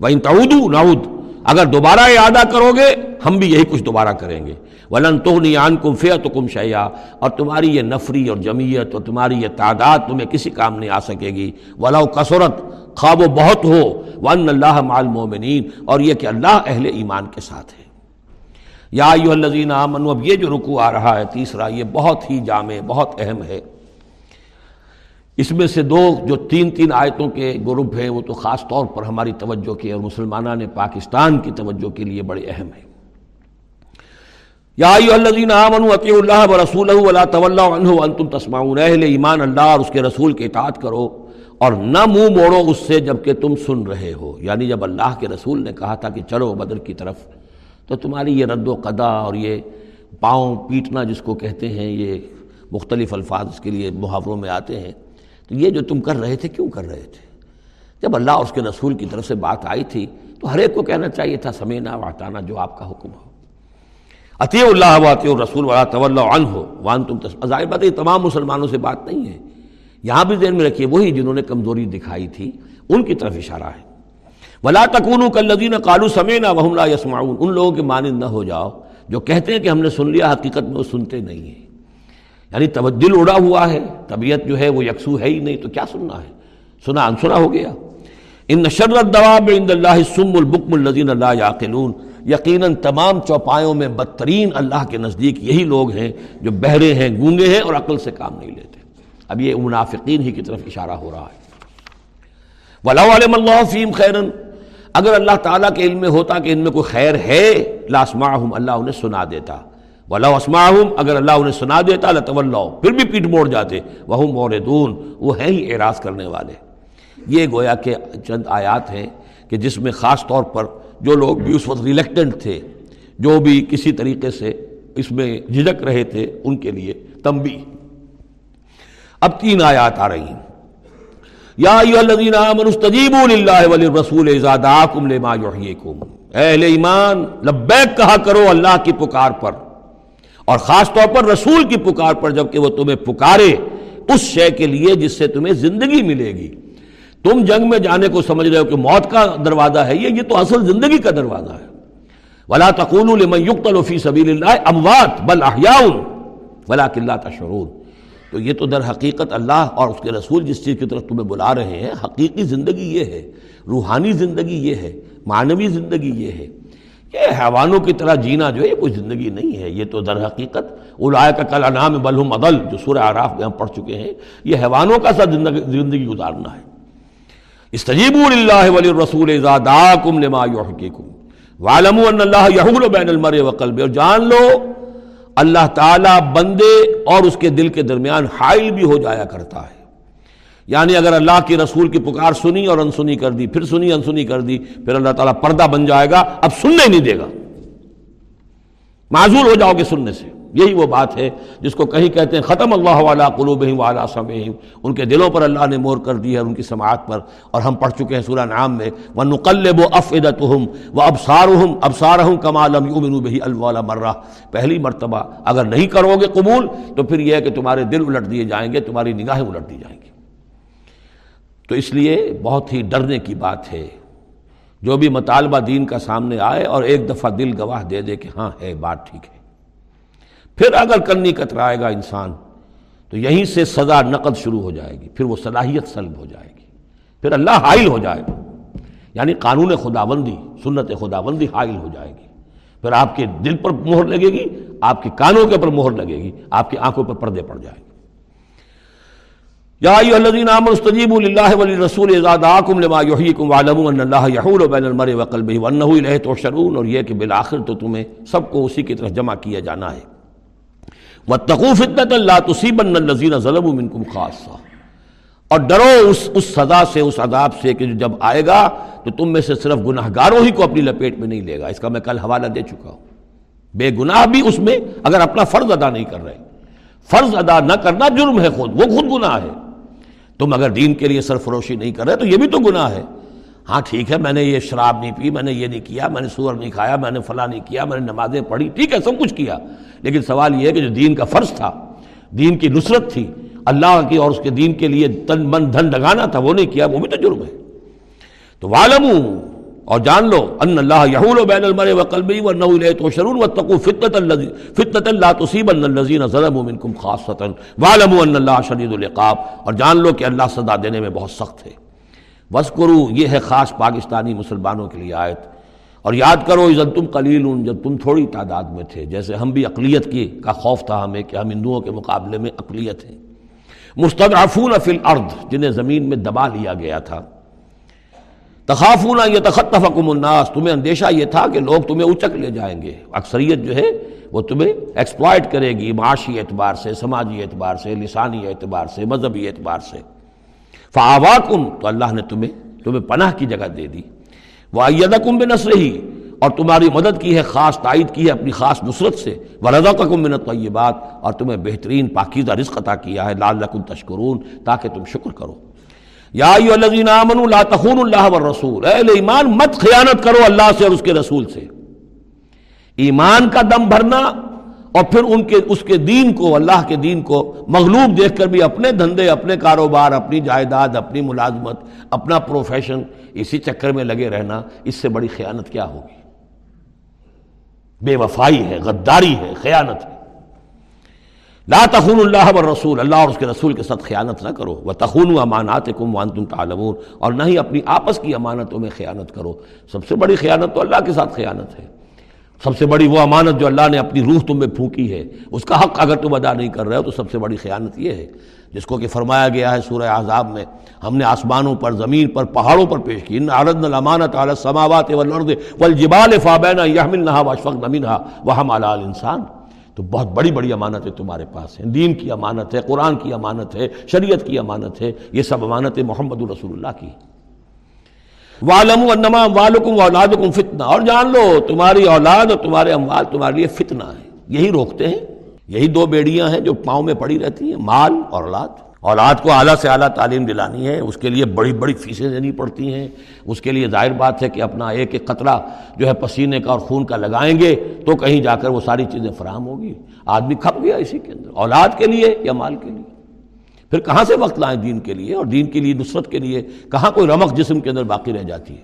وہ ان تعودو نعود۔ اگر دوبارہ اعادہ کرو گے، ہم بھی یہی کچھ دوبارہ کریں گے۔ ولن تو نیان کم فیت کم شیا اور تمہاری یہ نفری اور جمعیت اور تمہاری یہ تعداد تمہیں کسی کام نہیں آ سکے گی۔ ولاؤ کثرت خواب و بہت ہو۔ ون اللہ مال مومنین اور یہ کہ اللہ اہل ایمان کے ساتھ ہے۔ یا یو الزین امن اب یہ جو رکو آ رہا ہے، تیسرا، یہ بہت ہی جامع، بہت اہم ہے۔ اس میں سے دو جو تین تین آیتوں کے گروپ ہیں، وہ تو خاص طور پر ہماری توجہ کی اور مسلمانہ نے پاکستان کی توجہ کے لیے بڑے اہم ہیں۔ یا الذین آمنوا اطیعوا اللہ ورسولہ ولا تولوا عنہ وانتم تسمعون۔ اہل ایمان، اللہ اور اس کے رسول کے اطاعت کرو اور نہ منہ موڑو اس سے جبکہ تم سن رہے ہو۔ یعنی جب اللہ کے رسول نے کہا تھا کہ چلو بدر کی طرف، تو تمہاری یہ رد و قدا اور یہ پاؤں پیٹنا جس کو کہتے ہیں، یہ مختلف الفاظ اس کے لیے محاوروں میں آتے ہیں۔ یہ جو تم کر رہے تھے، کیوں کر رہے تھے؟ جب اللہ اور اس کے رسول کی طرف سے بات آئی تھی، تو ہر ایک کو کہنا چاہیے تھا، سمینا واٹانا جو آپ کا حکم ہو۔ عطی اللہ واطی رسول والا طول عنہ ہو وان تم ظاہر بات یہ تمام مسلمانوں سے بات نہیں ہے۔ یہاں بھی ذہن میں رکھیے، وہی جنہوں نے کمزوری دکھائی تھی، ان کی طرف اشارہ ہے۔ ولا تکون کلدین کالو سمینا وحملہ یسماؤن ان لوگوں کے مانند نہ ہو جاؤ، جو کہتے ہیں کہ ہم نے سن لیا، حقیقت میں وہ سنتے نہیں ہیں۔ یعنی دل اڑا ہوا ہے، طبیعت جو ہے وہ یکسو ہے ہی نہیں، تو کیا سننا ہے؟ سنا، انسنا ہو گیا۔ ان نشرت عند اللہ سم البکم الزین اللہ یاقلون۔ یقیناً تمام چوپایوں میں بدترین اللہ کے نزدیک یہی لوگ ہیں جو بہرے ہیں، گونگے ہیں اور عقل سے کام نہیں لیتے۔ اب یہ منافقین ہی کی طرف اشارہ ہو رہا ہے۔ اللہ فیم خیرن اگر اللہ تعالیٰ کے علم میں ہوتا کہ ان میں کوئی خیر ہے لاسماہم اللہ انہیں سنا دیتا۔ ولا اگر اللہ انہیں سنا دیتا اللہ پھر بھی پیٹ موڑ جاتے۔ وہ موردون وہ ہیں ہی اعراض کرنے والے۔ یہ گویا کہ چند آیات ہیں کہ جس میں خاص طور پر جو لوگ بھی اس وقت ریلیکٹنٹ تھے، جو بھی کسی طریقے سے اس میں جھجک رہے تھے، ان کے لیے تمبی اب تین آیات آ رہی ہیں۔ یا الذین آمنوا استجیبوا للہ وللرسول اذا دعاکم لما یحییکم۔ اہل ایمان، لبیک کہا کرو اللہ کی پکار پر۔ اور خاص طور پر رسول کی پکار پر جبکہ وہ تمہیں پکارے، اس شے کے لیے جس سے تمہیں زندگی ملے گی۔ تم جنگ میں جانے کو سمجھ رہے ہو کہ موت کا دروازہ ہے، یہ یہ تو اصل زندگی کا دروازہ ہے۔ ولا تقول لمن يقتل في سبيل الله اموات بل احياء ولكن لا تشعرون۔ تو یہ تو در حقیقت اللہ اور اس کے رسول جس چیز کی طرف تمہیں بلا رہے ہیں، حقیقی زندگی یہ ہے، روحانی زندگی یہ ہے، معنوی زندگی یہ ہے۔ یہ حیوانوں کی طرح جینا جو ہے یہ کوئی زندگی نہیں ہے، یہ تو در حقیقت اولائے کا کل انام بلحم عدل، جو سورہ عراف میں ہم پڑھ چکے ہیں، یہ حیوانوں کا سا زندگی گزارنا ہے۔ استجیب اللہ ولی رسول لما یحکیکم وعلموا ان اللہ یحول بین المرء وقلب اور جان لو، اللہ تعالیٰ بندے اور اس کے دل کے درمیان حائل بھی ہو جایا کرتا ہے۔ یعنی اگر اللہ کی رسول کی پکار سنی اور انسنی کر دی، پھر سنی، انسنی کر دی، پھر اللہ تعالیٰ پردہ بن جائے گا، اب سننے نہیں دے گا۔ معذور ہو جاؤ گے سننے سے۔ یہی وہ بات ہے جس کو کہیں کہتے ہیں، ختم اللہ والا قلوب والا سمعہم۔ ان کے دلوں پر اللہ نے مور کر دی ہے، ان کی سماعت پر۔ اور ہم پڑھ چکے ہیں سورہ نام میں وہ نقلب و افعدتہم و ابسارہم ابسارہم کما لم یؤمنوا به الوالا مرہ پہلی مرتبہ اگر نہیں کرو گے قبول، تو پھر یہ ہے کہ تمہارے دل الٹ دیے جائیں گے، تمہاری نگاہیں الٹ دی جائیں گی۔ تو اس لیے بہت ہی ڈرنے کی بات ہے۔ جو بھی مطالبہ دین کا سامنے آئے اور ایک دفعہ دل گواہ دے دے کہ ہاں ہے بات ٹھیک ہے۔ پھر اگر کنی کترائے گا انسان، تو یہیں سے سزا نقد شروع ہو جائے گی، پھر وہ صلاحیت سلب ہو جائے گی۔ پھر اللہ حائل ہو جائے گا۔ یعنی قانون خداوندی، سنت خداوندی حائل ہو جائے گی۔ پھر آپ کے دل پر مہر لگے گی، آپ کے کانوں کے پر مہر لگے گی، آپ کی آنکھوں پر پردے پڑ جائیں گے۔ یا ایو الذین آمنوا استجیبوا للہ وللرسول اذا دعاکم لما یحییکم وعلموا ان اللہ یحول بین المرء وقلبہ وانه الیہ تحشرون اور یہ کہ بالآخر تو تمہیں سب کو اسی کی طرف جمع کیا جانا ہے۔ وَاتَّقُوا فِتْنَةً لَا تُصِيبَنَّ الَّذِينَ ظَلَمُوا مِنْكُمْ خَاصًا اور ڈرو اس اس سزا سے، اس عذاب سے کہ جب آئے گا تو تم میں سے صرف گناہ گاروں ہی کو اپنی لپیٹ میں نہیں لے گا۔ اس کا میں کل حوالہ دے چکا ہوں۔ بے گناہ بھی اس میں اگر اپنا فرض ادا نہیں کر رہے۔ فرض ادا نہ کرنا جرم ہے خود، وہ خود گناہ ہے۔ تم اگر دین کے لیے سرفروشی نہیں کر رہے تو یہ بھی تو گناہ ہے۔ ہاں ٹھیک ہے، میں نے یہ شراب نہیں پی، میں نے یہ نہیں کیا، میں نے سور نہیں کھایا، میں نے فلاں نہیں کیا، میں نے نمازیں پڑھی، ٹھیک ہے، سب کچھ کیا۔ لیکن سوال یہ ہے کہ جو دین کا فرض تھا، دین کی نصرت تھی، اللہ کی اور اس کے دین کے لیے تن من دھن لگانا تھا، وہ نہیں کیا، وہ بھی تو جرم ہے۔ تو والم اور جان لو ان اللہ یحول و بین المر و قلبی و نو تو شرون و تقو فطت فطت اللہ تصیب الزین ظلم منکم خاصتا والم ان اللہ شدید العقاب اور جان لو کہ اللہ سزا دینے میں بہت سخت ہے۔ بس کرو یہ ہے خاص پاکستانی مسلمانوں کے لیے آیت۔ اور یاد کرو عزت تم قلیل جب تم تھوڑی تعداد میں تھے، جیسے ہم بھی اقلیت کی کا خوف تھا ہمیں کہ ہم ہندوؤں کے مقابلے میں اقلیت ہیں۔ مستدعفون فی الارض، جنہیں زمین میں دبا لیا گیا تھا۔ تخافون یہ تخطفکم الناس۔ تمہیں اندیشہ یہ تھا کہ لوگ تمہیں اچک لے جائیں گے۔ اکثریت جو ہے وہ تمہیں ایکسپلائٹ کرے گی معاشی اعتبار سے، سماجی اعتبار سے، لسانی اعتبار سے، مذہبی اعتبار سے۔ فعواکم تو اللہ نے تمہیں تمہیں پناہ کی جگہ دے دی۔ وہ کم بے ہی اور تمہاری مدد کی ہے، خاص تائید کی ہے اپنی خاص نصرت سے۔ ورضا کا کم منت یہ بات اور تمہیں بہترین، پاکیزہ رزق عطا کیا ہے۔ لال لکن تشکرون تاکہ تم شکر کرو۔ یا لا تخون اللہ رسول ایمان، مت خیانت کرو اللہ سے اور اس کے رسول سے. ایمان کا دم بھرنا اور پھر ان کے، اس کے دین کو، اللہ کے دین کو مغلوب دیکھ کر بھی اپنے دھندے، اپنے کاروبار، اپنی جائیداد، اپنی ملازمت، اپنا پروفیشن اسی چکر میں لگے رہنا، اس سے بڑی خیانت کیا ہوگی؟ بے وفائی ہے، غداری ہے، خیانت ہے. لا تخون اللہ و رسول اللہ اور اس کے رسول کے ساتھ خیانت نہ کرو۔ وہ تخون امانات کم وان تعلمون۔ اور نہ ہی اپنی آپس کی امانتوں میں خیانت کرو۔ سب سے بڑی خیانت تو اللہ کے ساتھ خیانت ہے۔ سب سے بڑی وہ امانت جو اللہ نے اپنی روح تم میں پھونکی ہے، اس کا حق اگر تم ادا نہیں کر رہے ہو تو سب سے بڑی خیانت یہ ہے۔ جس کو کہ فرمایا گیا ہے سورہ اعظاب میں، ہم نے آسمانوں پر، زمین پر، پہاڑوں پر پیش کی۔ ان عرض الامانت علی السماوات والارض والجبال فابینا یحملنها واشفقن منها وحمل الانسان تو بہت بڑی بڑی امانتیں تمہارے پاس ہیں دین کی امانت ہے، قرآن کی امانت ہے، شریعت کی امانت ہے۔ یہ سب امانتیں محمد رسول اللہ کی۔ والم انما والم اولادکم فتنہ اور جان لو، تمہاری اولاد اور تمہارے اموال تمہارے لیے فتنہ ہے۔ یہی روکتے ہیں، یہی دو بیڑیاں ہیں جو پاؤں میں پڑی رہتی ہیں، مال اور اولاد۔ اولاد کو اعلیٰ سے اعلیٰ تعلیم دلانی ہے، اس کے لیے بڑی بڑی فیسیں دینی پڑتی ہیں۔ اس کے لیے ظاہر بات ہے کہ اپنا ایک ایک قطرہ جو ہے پسینے کا اور خون کا لگائیں گے تو کہیں جا کر وہ ساری چیزیں فراہم ہوگی۔ آدمی کھپ گیا اسی کے اندر، اولاد کے لیے یا مال کے لیے؟ پھر کہاں سے وقت لائیں دین کے لیے؟ اور دین کے لیے، نصرت کے لیے کہاں کوئی رمق جسم کے اندر باقی رہ جاتی ہے؟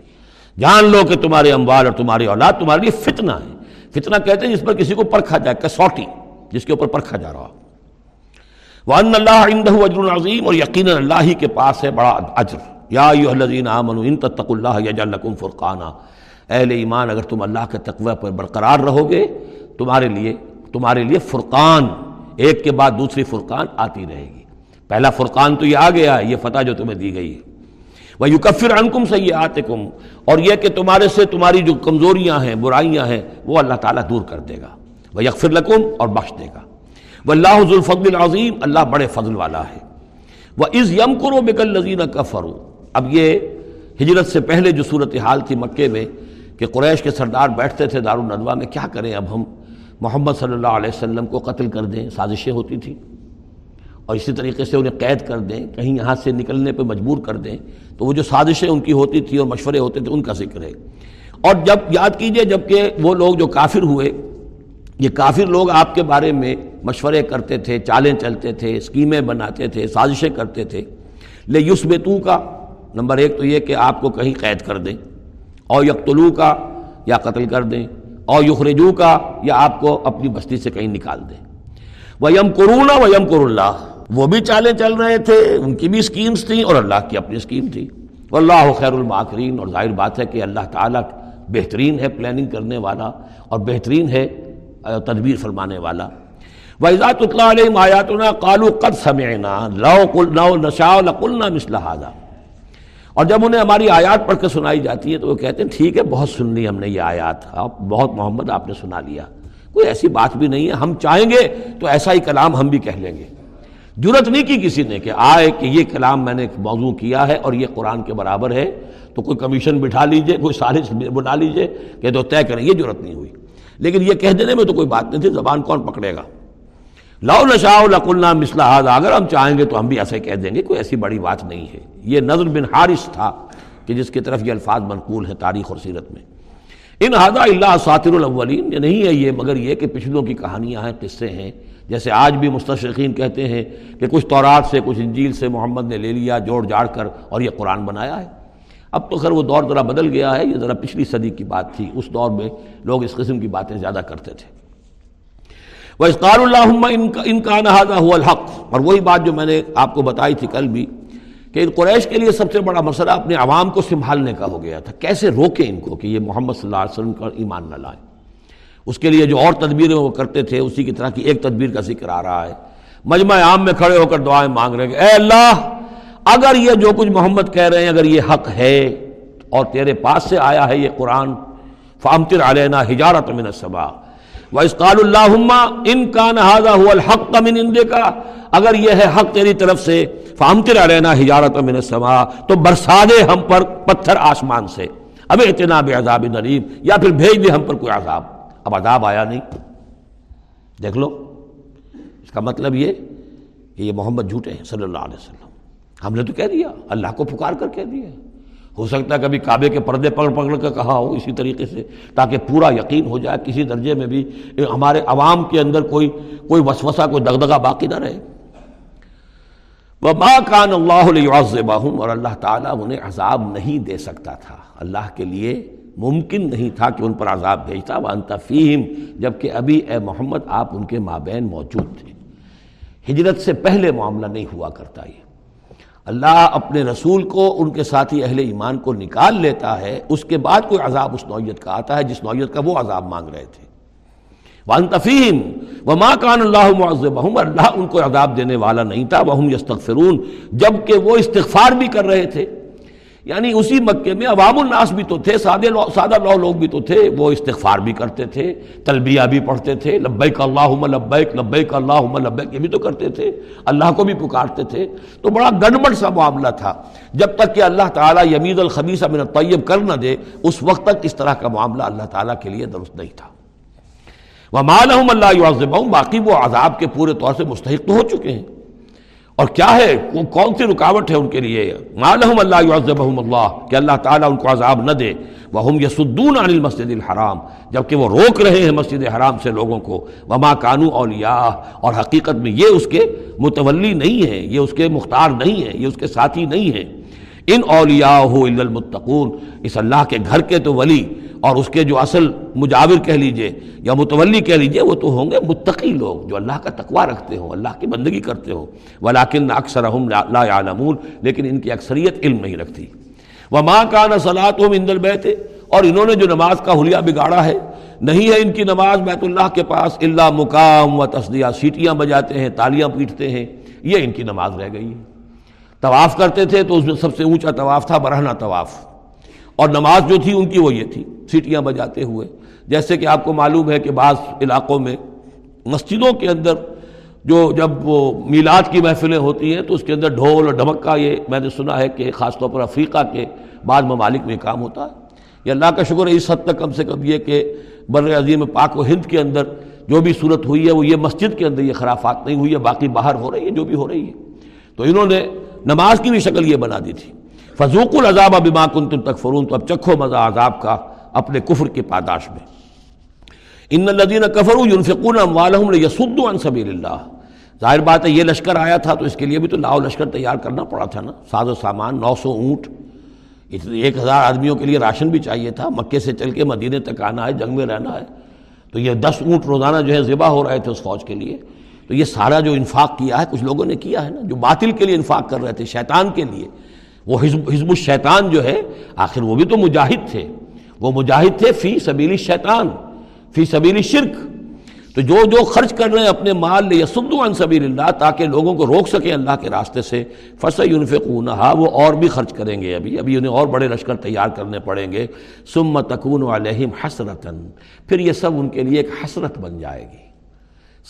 جان لو کہ تمہارے اموال اور تمہاری اولاد تمہارے لیے فتنہ ہے۔ فتنہ کہتے ہیں جس پر کسی کو پرکھا جائے، کسوٹی، جس کے اوپر پرکھا جا رہا ہو۔ وان اللہ عندہ اجر عظیم اور یقینا اللہ ہی کے پاس ہے بڑا اجر۔ یا ایھا الذین آمنوا، ان تتقوا اللہ یجعل لکم فرقانا۔ اہل ایمان، اگر تم اللہ کے تقوی پر برقرار رہو گے، تمہارے لیے تمہارے لیے فرقان، ایک کے بعد دوسری فرقان آتی رہے گی۔ پہلا فرقان تو یہ آ گیا ہے یہ فتح جو تمہیں دی گئی ہے۔ وہ یو کفر انکم سے آتے کم اور یہ کہ تمہارے سے تمہاری جو کمزوریاں ہیں، برائیاں ہیں، وہ اللہ تعالیٰ دور کر دے گا۔ وہ یکفر لکم اور بخش دے گا۔ اللہ حضول العظیم، اللہ بڑے فضل والا ہے۔ وہ از یم کرو بکل نذین کا اب یہ ہجرت سے پہلے جو صورت حال تھی مکے میں کہ قریش کے سردار بیٹھتے تھے دارالندوا میں، کیا کریں اب ہم؟ محمد صلی اللہ علیہ وسلم کو قتل کر دیں، سازشیں ہوتی تھیں۔ اور اسی طریقے سے انہیں قید کر دیں، کہیں یہاں سے نکلنے پہ مجبور کر دیں۔ تو وہ جو سازشیں ان کی ہوتی تھی اور مشورے ہوتے تھے، ان کا ذکر ہے۔ اور جب یاد کیجیے جبکہ وہ لوگ جو کافر ہوئے یہ کافر لوگ آپ کے بارے میں مشورے کرتے تھے، چالیں چلتے تھے اسکیمیں بناتے تھے، سازشیں کرتے تھے۔ لے یوس کا نمبر ایک تو یہ کہ آپ کو کہیں قید کر دیں۔ اور یکتلو کا یا قتل کر دیں۔ اور یخرجو کا یا آپ کو اپنی بستی سے کہیں نکال دیں۔ وہ یم قرون و یم اللہ وہ بھی چالیں چل رہے تھے، ان کی بھی اسکیمز تھیں اور اللہ کی اپنی اسکیم تھی۔ اللہ خیر الماکرین۔ اور ظاہر بات ہے کہ اللہ تعالیٰ بہترین ہے پلاننگ کرنے والا اور بہترین ہے تدبیر فرمانے والا۔ وَإِذَا تُطْلَى عَلَيْهِمْ آيَاتُنَا قَالُوا قَدْ سَمِعْنَا لَوْ قُلْنَا نَشَاءُ لَقُلْنَا مِثْلَ هَذَا۔ اور جب انہیں ہماری آیات پڑھ کے سنائی جاتی ہے تو وہ کہتے ہیں، ٹھیک ہے، بہت سن لی ہم نے یہ آیات بہت محمد آپ نے سنا لیا۔ کوئی ایسی بات بھی نہیں ہے، ہم چاہیں گے تو ایسا ہی کلام ہم بھی کہہ لیں گے۔ جرت نہیں کی کسی نے کہ آئے کہ یہ کلام میں نے موضوع کیا ہے اور یہ قرآن کے برابر ہے، تو کوئی کمیشن بٹھا لیجیے، کوئی سازش بنا لیجیے کہ تو طے کریں، یہ جرت نہیں ہوئی۔ لیکن یہ کہہ دینے میں تو کوئی بات نہیں تھی، زبان کون پکڑے گا؟ لاؤ نشا لقلنا مسلح اگر ہم چاہیں گے تو ہم بھی ایسے کہہ دیں گے، کوئی ایسی بڑی بات نہیں ہے۔ یہ نظر بن حارث تھا کہ جس کی طرف یہ الفاظ منقول ہے تاریخ اور سیرت میں۔ ان ہادہ اللہ ساتر الاولین، یہ نہیں ہے یہ، مگر یہ کہ پچھلوں کی کہانیاں ہیں، قصے ہیں۔ جیسے آج بھی مستشرقین کہتے ہیں کہ کچھ تورات سے، کچھ انجیل سے محمد نے لے لیا، جوڑ جاڑ کر اور یہ قرآن بنایا ہے۔ اب تو خیر وہ دور ذرا بدل گیا ہے، یہ ذرا پچھلی صدی کی بات تھی۔ اس دور میں لوگ اس قسم کی باتیں زیادہ کرتے تھے۔ وہ اسقار اللہ ان کا نہذا ہوا الحق۔ اور وہی بات جو میں نے آپ کو بتائی تھی کل بھی کہ ان قریش کے لیے سب سے بڑا مسئلہ اپنے عوام کو سنبھالنے کا ہو گیا تھا۔ کیسے روکیں ان کو کہ یہ محمد صلی اللہ علیہ وسلم کا ایمان نہ لائیں؟ اس کے لیے جو اور تدبیریں وہ کرتے تھے، اسی کی طرح کی ایک تدبیر کا ذکر آ رہا ہے۔ مجمع عام میں کھڑے ہو کر دعائیں مانگ رہے ہیں اے اللہ اگر یہ جو کچھ محمد کہہ رہے ہیں، اگر یہ حق ہے، اور تیرے پاس سے آیا ہے یہ قرآن فامتر علینا ہجارت من السبا و اسقال اللہ ان کا نہذا ہوا الحق من اندے کا اگر یہ ہے حق تیری طرف سے فامتر علینا ہجارت من السما تو برسا دے ہم پر پتھر آسمان سے. اب اعتناب عذاب نریم یا پھر بھیج دے ہم پر کوئی عذاب. اب عذاب آیا نہیں. دیکھ لو. اس کا مطلب یہ کہ یہ محمد جھوٹے ہیں، صلی اللہ علیہ وسلم. ہم نے تو کہہ دیا، اللہ کو پکار کر کہہ دیا۔ ہو سکتا ہے کبھی کعبے کے پردے پکڑ پکڑ کر کہا ہو اسی طریقے سے، تاکہ پورا یقین ہو جائے کسی درجے میں بھی ہمارے عوام کے اندر کوئی کوئی وسوسہ، کوئی دغدغہ باقی نہ رہے۔ وہ ماں کان اللہ علیہ اور اللہ تعالیٰ انہیں عذاب نہیں دے سکتا تھا۔ اللہ کے لیے ممکن نہیں تھا کہ ان پر عذاب بھیجتا۔ وہ انتفیم جبکہ ابھی اے محمد آپ ان کے مابین موجود تھے۔ ہجرت سے پہلے معاملہ نہیں ہوا کرتا یہ۔ اللہ اپنے رسول کو، ان کے ساتھی اہل ایمان کو نکال لیتا ہے، اس کے بعد کوئی عذاب اس نوعیت کا آتا ہے، جس نوعیت کا وہ عذاب مانگ رہے تھے۔ وان تفیم و ماں کان اللہ معذبہم اللہ ان کو عذاب دینے والا نہیں تھا۔ وہ یستغفرون جبکہ وہ استغفار بھی کر رہے تھے۔ یعنی اسی مکے میں عوام الناس بھی تو تھے، سادے سادہ لو لوگ بھی تو تھے، وہ استغفار بھی کرتے تھے، تلبیہ بھی پڑھتے تھے، لبیک اللہم لبیک لبیک اللہم لبیک، یہ بھی تو کرتے تھے، اللہ کو بھی پکارتے تھے۔ تو بڑا گڑبڑ سا معاملہ تھا۔ جب تک کہ اللہ تعالیٰ یمید الخبیث من الطیب کر نہ دے، اس وقت تک اس طرح کا معاملہ اللہ تعالیٰ کے لیے درست نہیں تھا۔ وہ مالحم اللہ باقی وہ عذاب کے پورے طور سے مستحق تو ہو چکے ہیں۔ اور کیا ہے؟ وہ کون سی رکاوٹ ہے ان کے لیے؟ مالحم اللہ اللہ، کہ اللہ تعالیٰ ان کو عذاب نہ دے۔ وہ ہم یسدون عن المسجد الحرام جبکہ وہ روک رہے ہیں مسجد حرام سے لوگوں کو۔ وما کانو اولیاء، اور حقیقت میں یہ اس کے متولی نہیں ہے یہ اس کے مختار نہیں ہے یہ اس کے ساتھی نہیں ہے ان اولیاء ہو المتقون، اس اللہ کے گھر کے تو ولی۔ اور اس کے جو اصل مجاور کہہ لیجیے یا متولی کہہ لیجیے، وہ تو ہوں گے متقی لوگ جو اللہ کا تقوی رکھتے ہوں، اللہ کی بندگی کرتے ہوں۔ ولاکن اکثر لا يعلمون لیکن ان کی اکثریت علم نہیں رکھتی۔ وہ ماں کا نسلات ہوں اندر بیٹھے اور انہوں نے جو نماز کا حلیہ بگاڑا ہے، نہیں ہے ان کی نماز بیت اللہ کے پاس اللہ مقام و تصدیہ سیٹیاں بجاتے ہیں، تالیاں پیٹتے ہیں، یہ ان کی نماز رہ گئی۔ ہے طواف کرتے تھے تو اس میں سب سے اونچا طواف تھا، برہنہ طواف۔ اور نماز جو تھی ان کی وہ یہ تھی، سیٹیاں بجاتے ہوئے۔ جیسے کہ آپ کو معلوم ہے کہ بعض علاقوں میں مسجدوں کے اندر جو جب وہ میلاد کی محفلیں ہوتی ہیں تو اس کے اندر ڈھول اور ڈھمک کا یہ میں نے سنا ہے کہ خاص طور پر افریقہ کے بعض ممالک میں کام ہوتا ہے۔ یہ اللہ کا شکر ہے، اس حد تک کم سے کم یہ کہ بر عظیم پاک و ہند کے اندر جو بھی صورت ہوئی ہے، وہ یہ مسجد کے اندر یہ خرافات نہیں ہوئی ہے، باقی باہر ہو رہی ہے، جو بھی ہو رہی ہے۔ تو انہوں نے نماز کی بھی شکل یہ بنا دی تھی۔ فضوق العذاب اب کن تم تک تو اب چکھو مزہ عذاب کا اپنے کفر کی پاداش میں۔ ان الدین کفر یونفقون یسد عن سبیل اللہ۔ ظاہر بات ہے، یہ لشکر آیا تھا تو اس کے لیے بھی تو لاؤ لشکر تیار کرنا پڑا تھا نا۔ ساز و سامان، نو سو اونٹ۔ ایک ہزار آدمیوں کے لیے راشن بھی چاہیے تھا۔ مکے سے چل کے مدینے تک آنا ہے، جنگ میں رہنا ہے۔ تو یہ دس اونٹ روزانہ جو ہے ذبح ہو رہے تھے اس فوج کے لیے۔ تو یہ سارا جو انفاق کیا ہے، کچھ لوگوں نے کیا ہے نا، جو باطل کے لیے انفاق کر رہے تھے، شیطان کے لیے۔ وہ حزب حزب الشیطان جو ہے، آخر وہ بھی تو مجاہد تھے۔ وہ مجاہد تھے فی سبیلی شیطان فی سبیلی شرک تو جو جو خرچ کر رہے ہیں اپنے مال لے یسدو عن سبیل اللہ، تاکہ لوگوں کو روک سکیں اللہ کے راستے سے۔ فص یونفقونہا وہ اور بھی خرچ کریں گے ابھی۔ ابھی انہیں اور بڑے لشکر تیار کرنے پڑیں گے۔ ثم تکون علیہم حسرتن پھر یہ سب ان کے لیے ایک حسرت بن جائے گی۔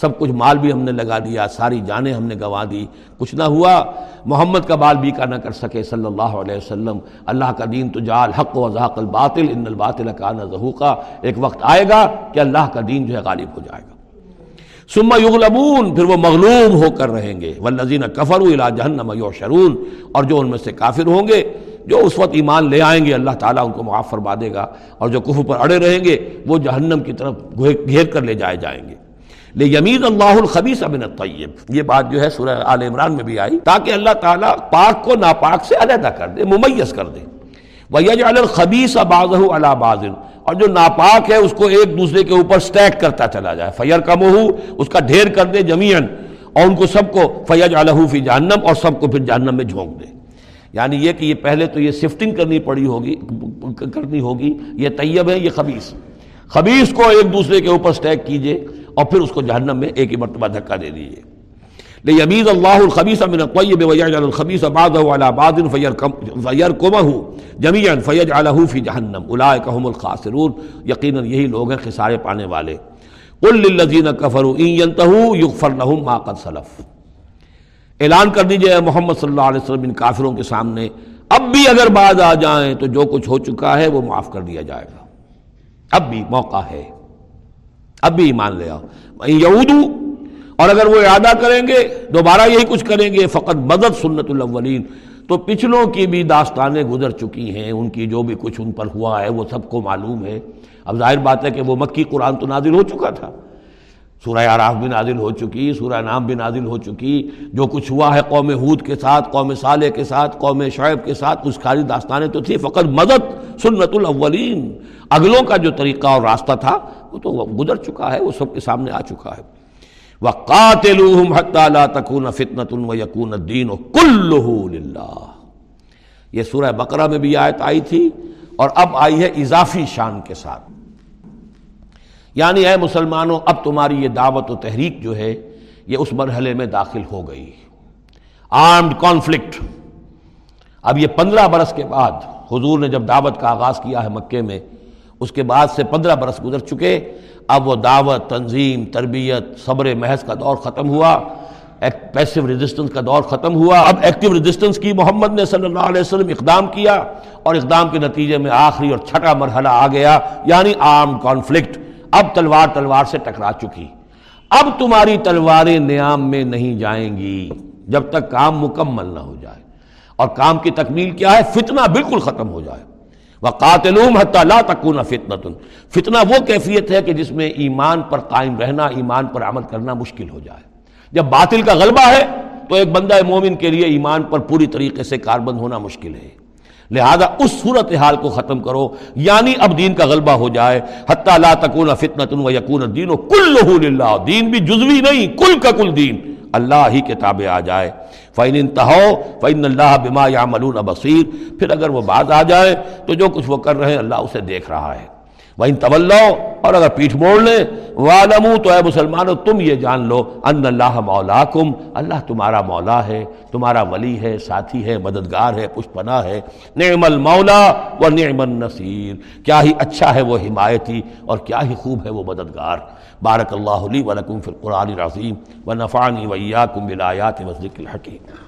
سب کچھ مال بھی ہم نے لگا دیا، ساری جانیں ہم نے گوا دی۔ کچھ نہ ہوا، محمد کا بال بھی کا نہ کر سکے، صلی اللہ علیہ وسلم۔ اللہ کا دین تو جال، حق و ذاق الباطل، ان الباطل کا نہ ایک وقت آئے گا کہ اللہ کا دین جو ہے غالب ہو جائے گا۔ سما یغلبون، پھر وہ مغلوم ہو کر رہیں گے۔ والذین کفروا الى جہنم یحشرون۔ اور جو ان میں سے کافر ہوں گے، جو اس وقت ایمان لے آئیں گے، اللہ تعالیٰ ان کو معاف فرما دے گا۔ اور جو کفر پر اڑے رہیں گے، وہ جہنم کی طرف گھیر کر لے جائے جائیں گے۔ یمید اللہ الخبیث من الطیب یہ بات جو ہے سورہ آل عمران میں بھی آئی۔ تاکہ اللہ تعالیٰ پاک کو ناپاک سے علیحدہ کر دے، ممیز کر دے۔ وَيَجْعَلَ الْخَبِيثَ بَعْضَهُ عَلَى بَعْضٍ۔ اور جو ناپاک ہے، اس کو ایک دوسرے کے اوپر سٹیک کرتا چلا جائے۔ فیر کم اس کا ڈھیر کر دے جمیعن اور ان کو سب کو فیج الحو فی جہنم اور سب کو پھر جہنم میں جھونک دے۔ یعنی یہ کہ یہ پہلے تو یہ سفٹنگ کرنی پڑی ہوگی، کرنی ہوگی۔ یہ طیب ہے، یہ خبیص خبیص کو ایک دوسرے کے اوپر سٹیک کیجیے۔ اور پھر اس کو جہنم میں ایک ہی مرتبہ دھکا دے دیجیے لیمیز اللہ الخبیث من الطیب ویجعل الخبیث بعضه على بعض فیرکمه جميعا فیجعله فی جہنم اولئک هم الخاسرون۔ یقینا یہی لوگ ہیں، خسارے پانے والے۔ قل للذین کفروا ان ينتهوا یغفر لهم ما قد سلف۔ اعلان کر دیجیے محمد صلی اللہ علیہ وسلم، ان کافروں کے سامنے۔ اب بھی اگر بعد آ جائیں تو جو کچھ ہو چکا ہے وہ معاف کر دیا جائے گا۔ اب بھی موقع ہے۔ اب بھی ایمان لے آؤ۔ یہودو اور اگر وہ ارادہ کریں گے، دوبارہ یہی کچھ کریں گے، فقط مدد سنت الاولین۔ تو پچھلوں کی بھی داستانیں گزر چکی ہیں، ان کی جو بھی کچھ ان پر ہوا ہے، وہ سب کو معلوم ہے۔ اب ظاہر بات ہے کہ وہ مکی قرآن تو نازل ہو چکا تھا۔ سورہ عراف بھی نازل ہو چکی، سورہ نام بھی نازل ہو چکی۔ جو کچھ ہوا ہے قوم حود کے ساتھ، قوم صالح کے ساتھ، قوم شعیب کے ساتھ، اس خالی داستانیں تو تھی فقط مدد سنت الاولین۔ اگلوں کا جو طریقہ اور راستہ تھا وہ تو گزر چکا ہے، وہ سب کے سامنے آ چکا ہے۔ وَقَاتِلُوهُمْ حَتَّى لَا تَكُونَ فِتْنَةٌ وَيَكُونَ الدِّينُ كُلُّهُ لِلَّهِ۔ یہ سورہ بقرہ میں بھی آیت آئی تھی اور اب آئی ہے اضافی شان کے ساتھ۔ یعنی اے مسلمانوں، اب تمہاری یہ دعوت و تحریک جو ہے، یہ اس مرحلے میں داخل ہو گئی۔ Armed conflict. اب یہ پندرہ برس کے بعد حضور نے جب دعوت کا آغاز کیا ہے مکے میں اس کے بعد سے پندرہ برس گزر چکے۔ اب وہ دعوت، تنظیم، تربیت، صبر محض کا دور ختم ہوا۔ پیسو ریزسٹنس کا دور ختم ہوا۔ اب ایکٹیو ریزسٹنس کی محمد نے صلی اللہ علیہ وسلم اقدام کیا اور اقدام کے نتیجے میں آخری اور چھٹا مرحلہ آ گیا یعنی آرم کانفلکٹ اب تلوار تلوار سے ٹکرا چکی۔ اب تمہاری تلواریں نیام میں نہیں جائیں گی جب تک کام مکمل نہ ہو جائے۔ اور کام کی تکمیل کیا ہے؟ فتنہ بالکل ختم ہو جائے۔ وہ قاتلوم لا تکون فتنۃ فتنہ وہ کیفیت ہے کہ جس میں ایمان پر قائم رہنا، ایمان پر عمل کرنا مشکل ہو جائے۔ جب باطل کا غلبہ ہے، تو ایک بندہ مومن کے لیے ایمان پر پوری طریقے سے کاربند ہونا مشکل ہے۔ لہذا اس صورت حال کو ختم کرو یعنی اب دین کا غلبہ ہو جائے۔ حتیٰ لا تکون فتنۃ و یقون دین و کل دین بھی جزوی نہیں، کل کا کل دین۔ اللہ ہی کے تابع آ جائے۔ فعن انتہو فعن اللہ بما یا ملون بصیر پھر اگر وہ بات آ جائے تو جو کچھ وہ کر رہے ہیں اللہ اسے دیکھ رہا ہے۔ وہ طول اور اگر پیٹھ موڑ لیں والمو تو اے مسلمانوں تم یہ جان لو ان اللہ مولاکم اللہ تمہارا مولا ہے، تمہارا ولی ہے، ساتھی ہے، مددگار ہے پشپنا ہے۔ نعم المولا و نعم النصیر۔ کیا ہی اچھا ہے وہ حمایتی اور کیا ہی خوب ہے وہ مددگار۔ بارک اللہ علی ولکم فی القرآن العظیم و نفعنی ویاکم بالآیات و ذکر الحکیم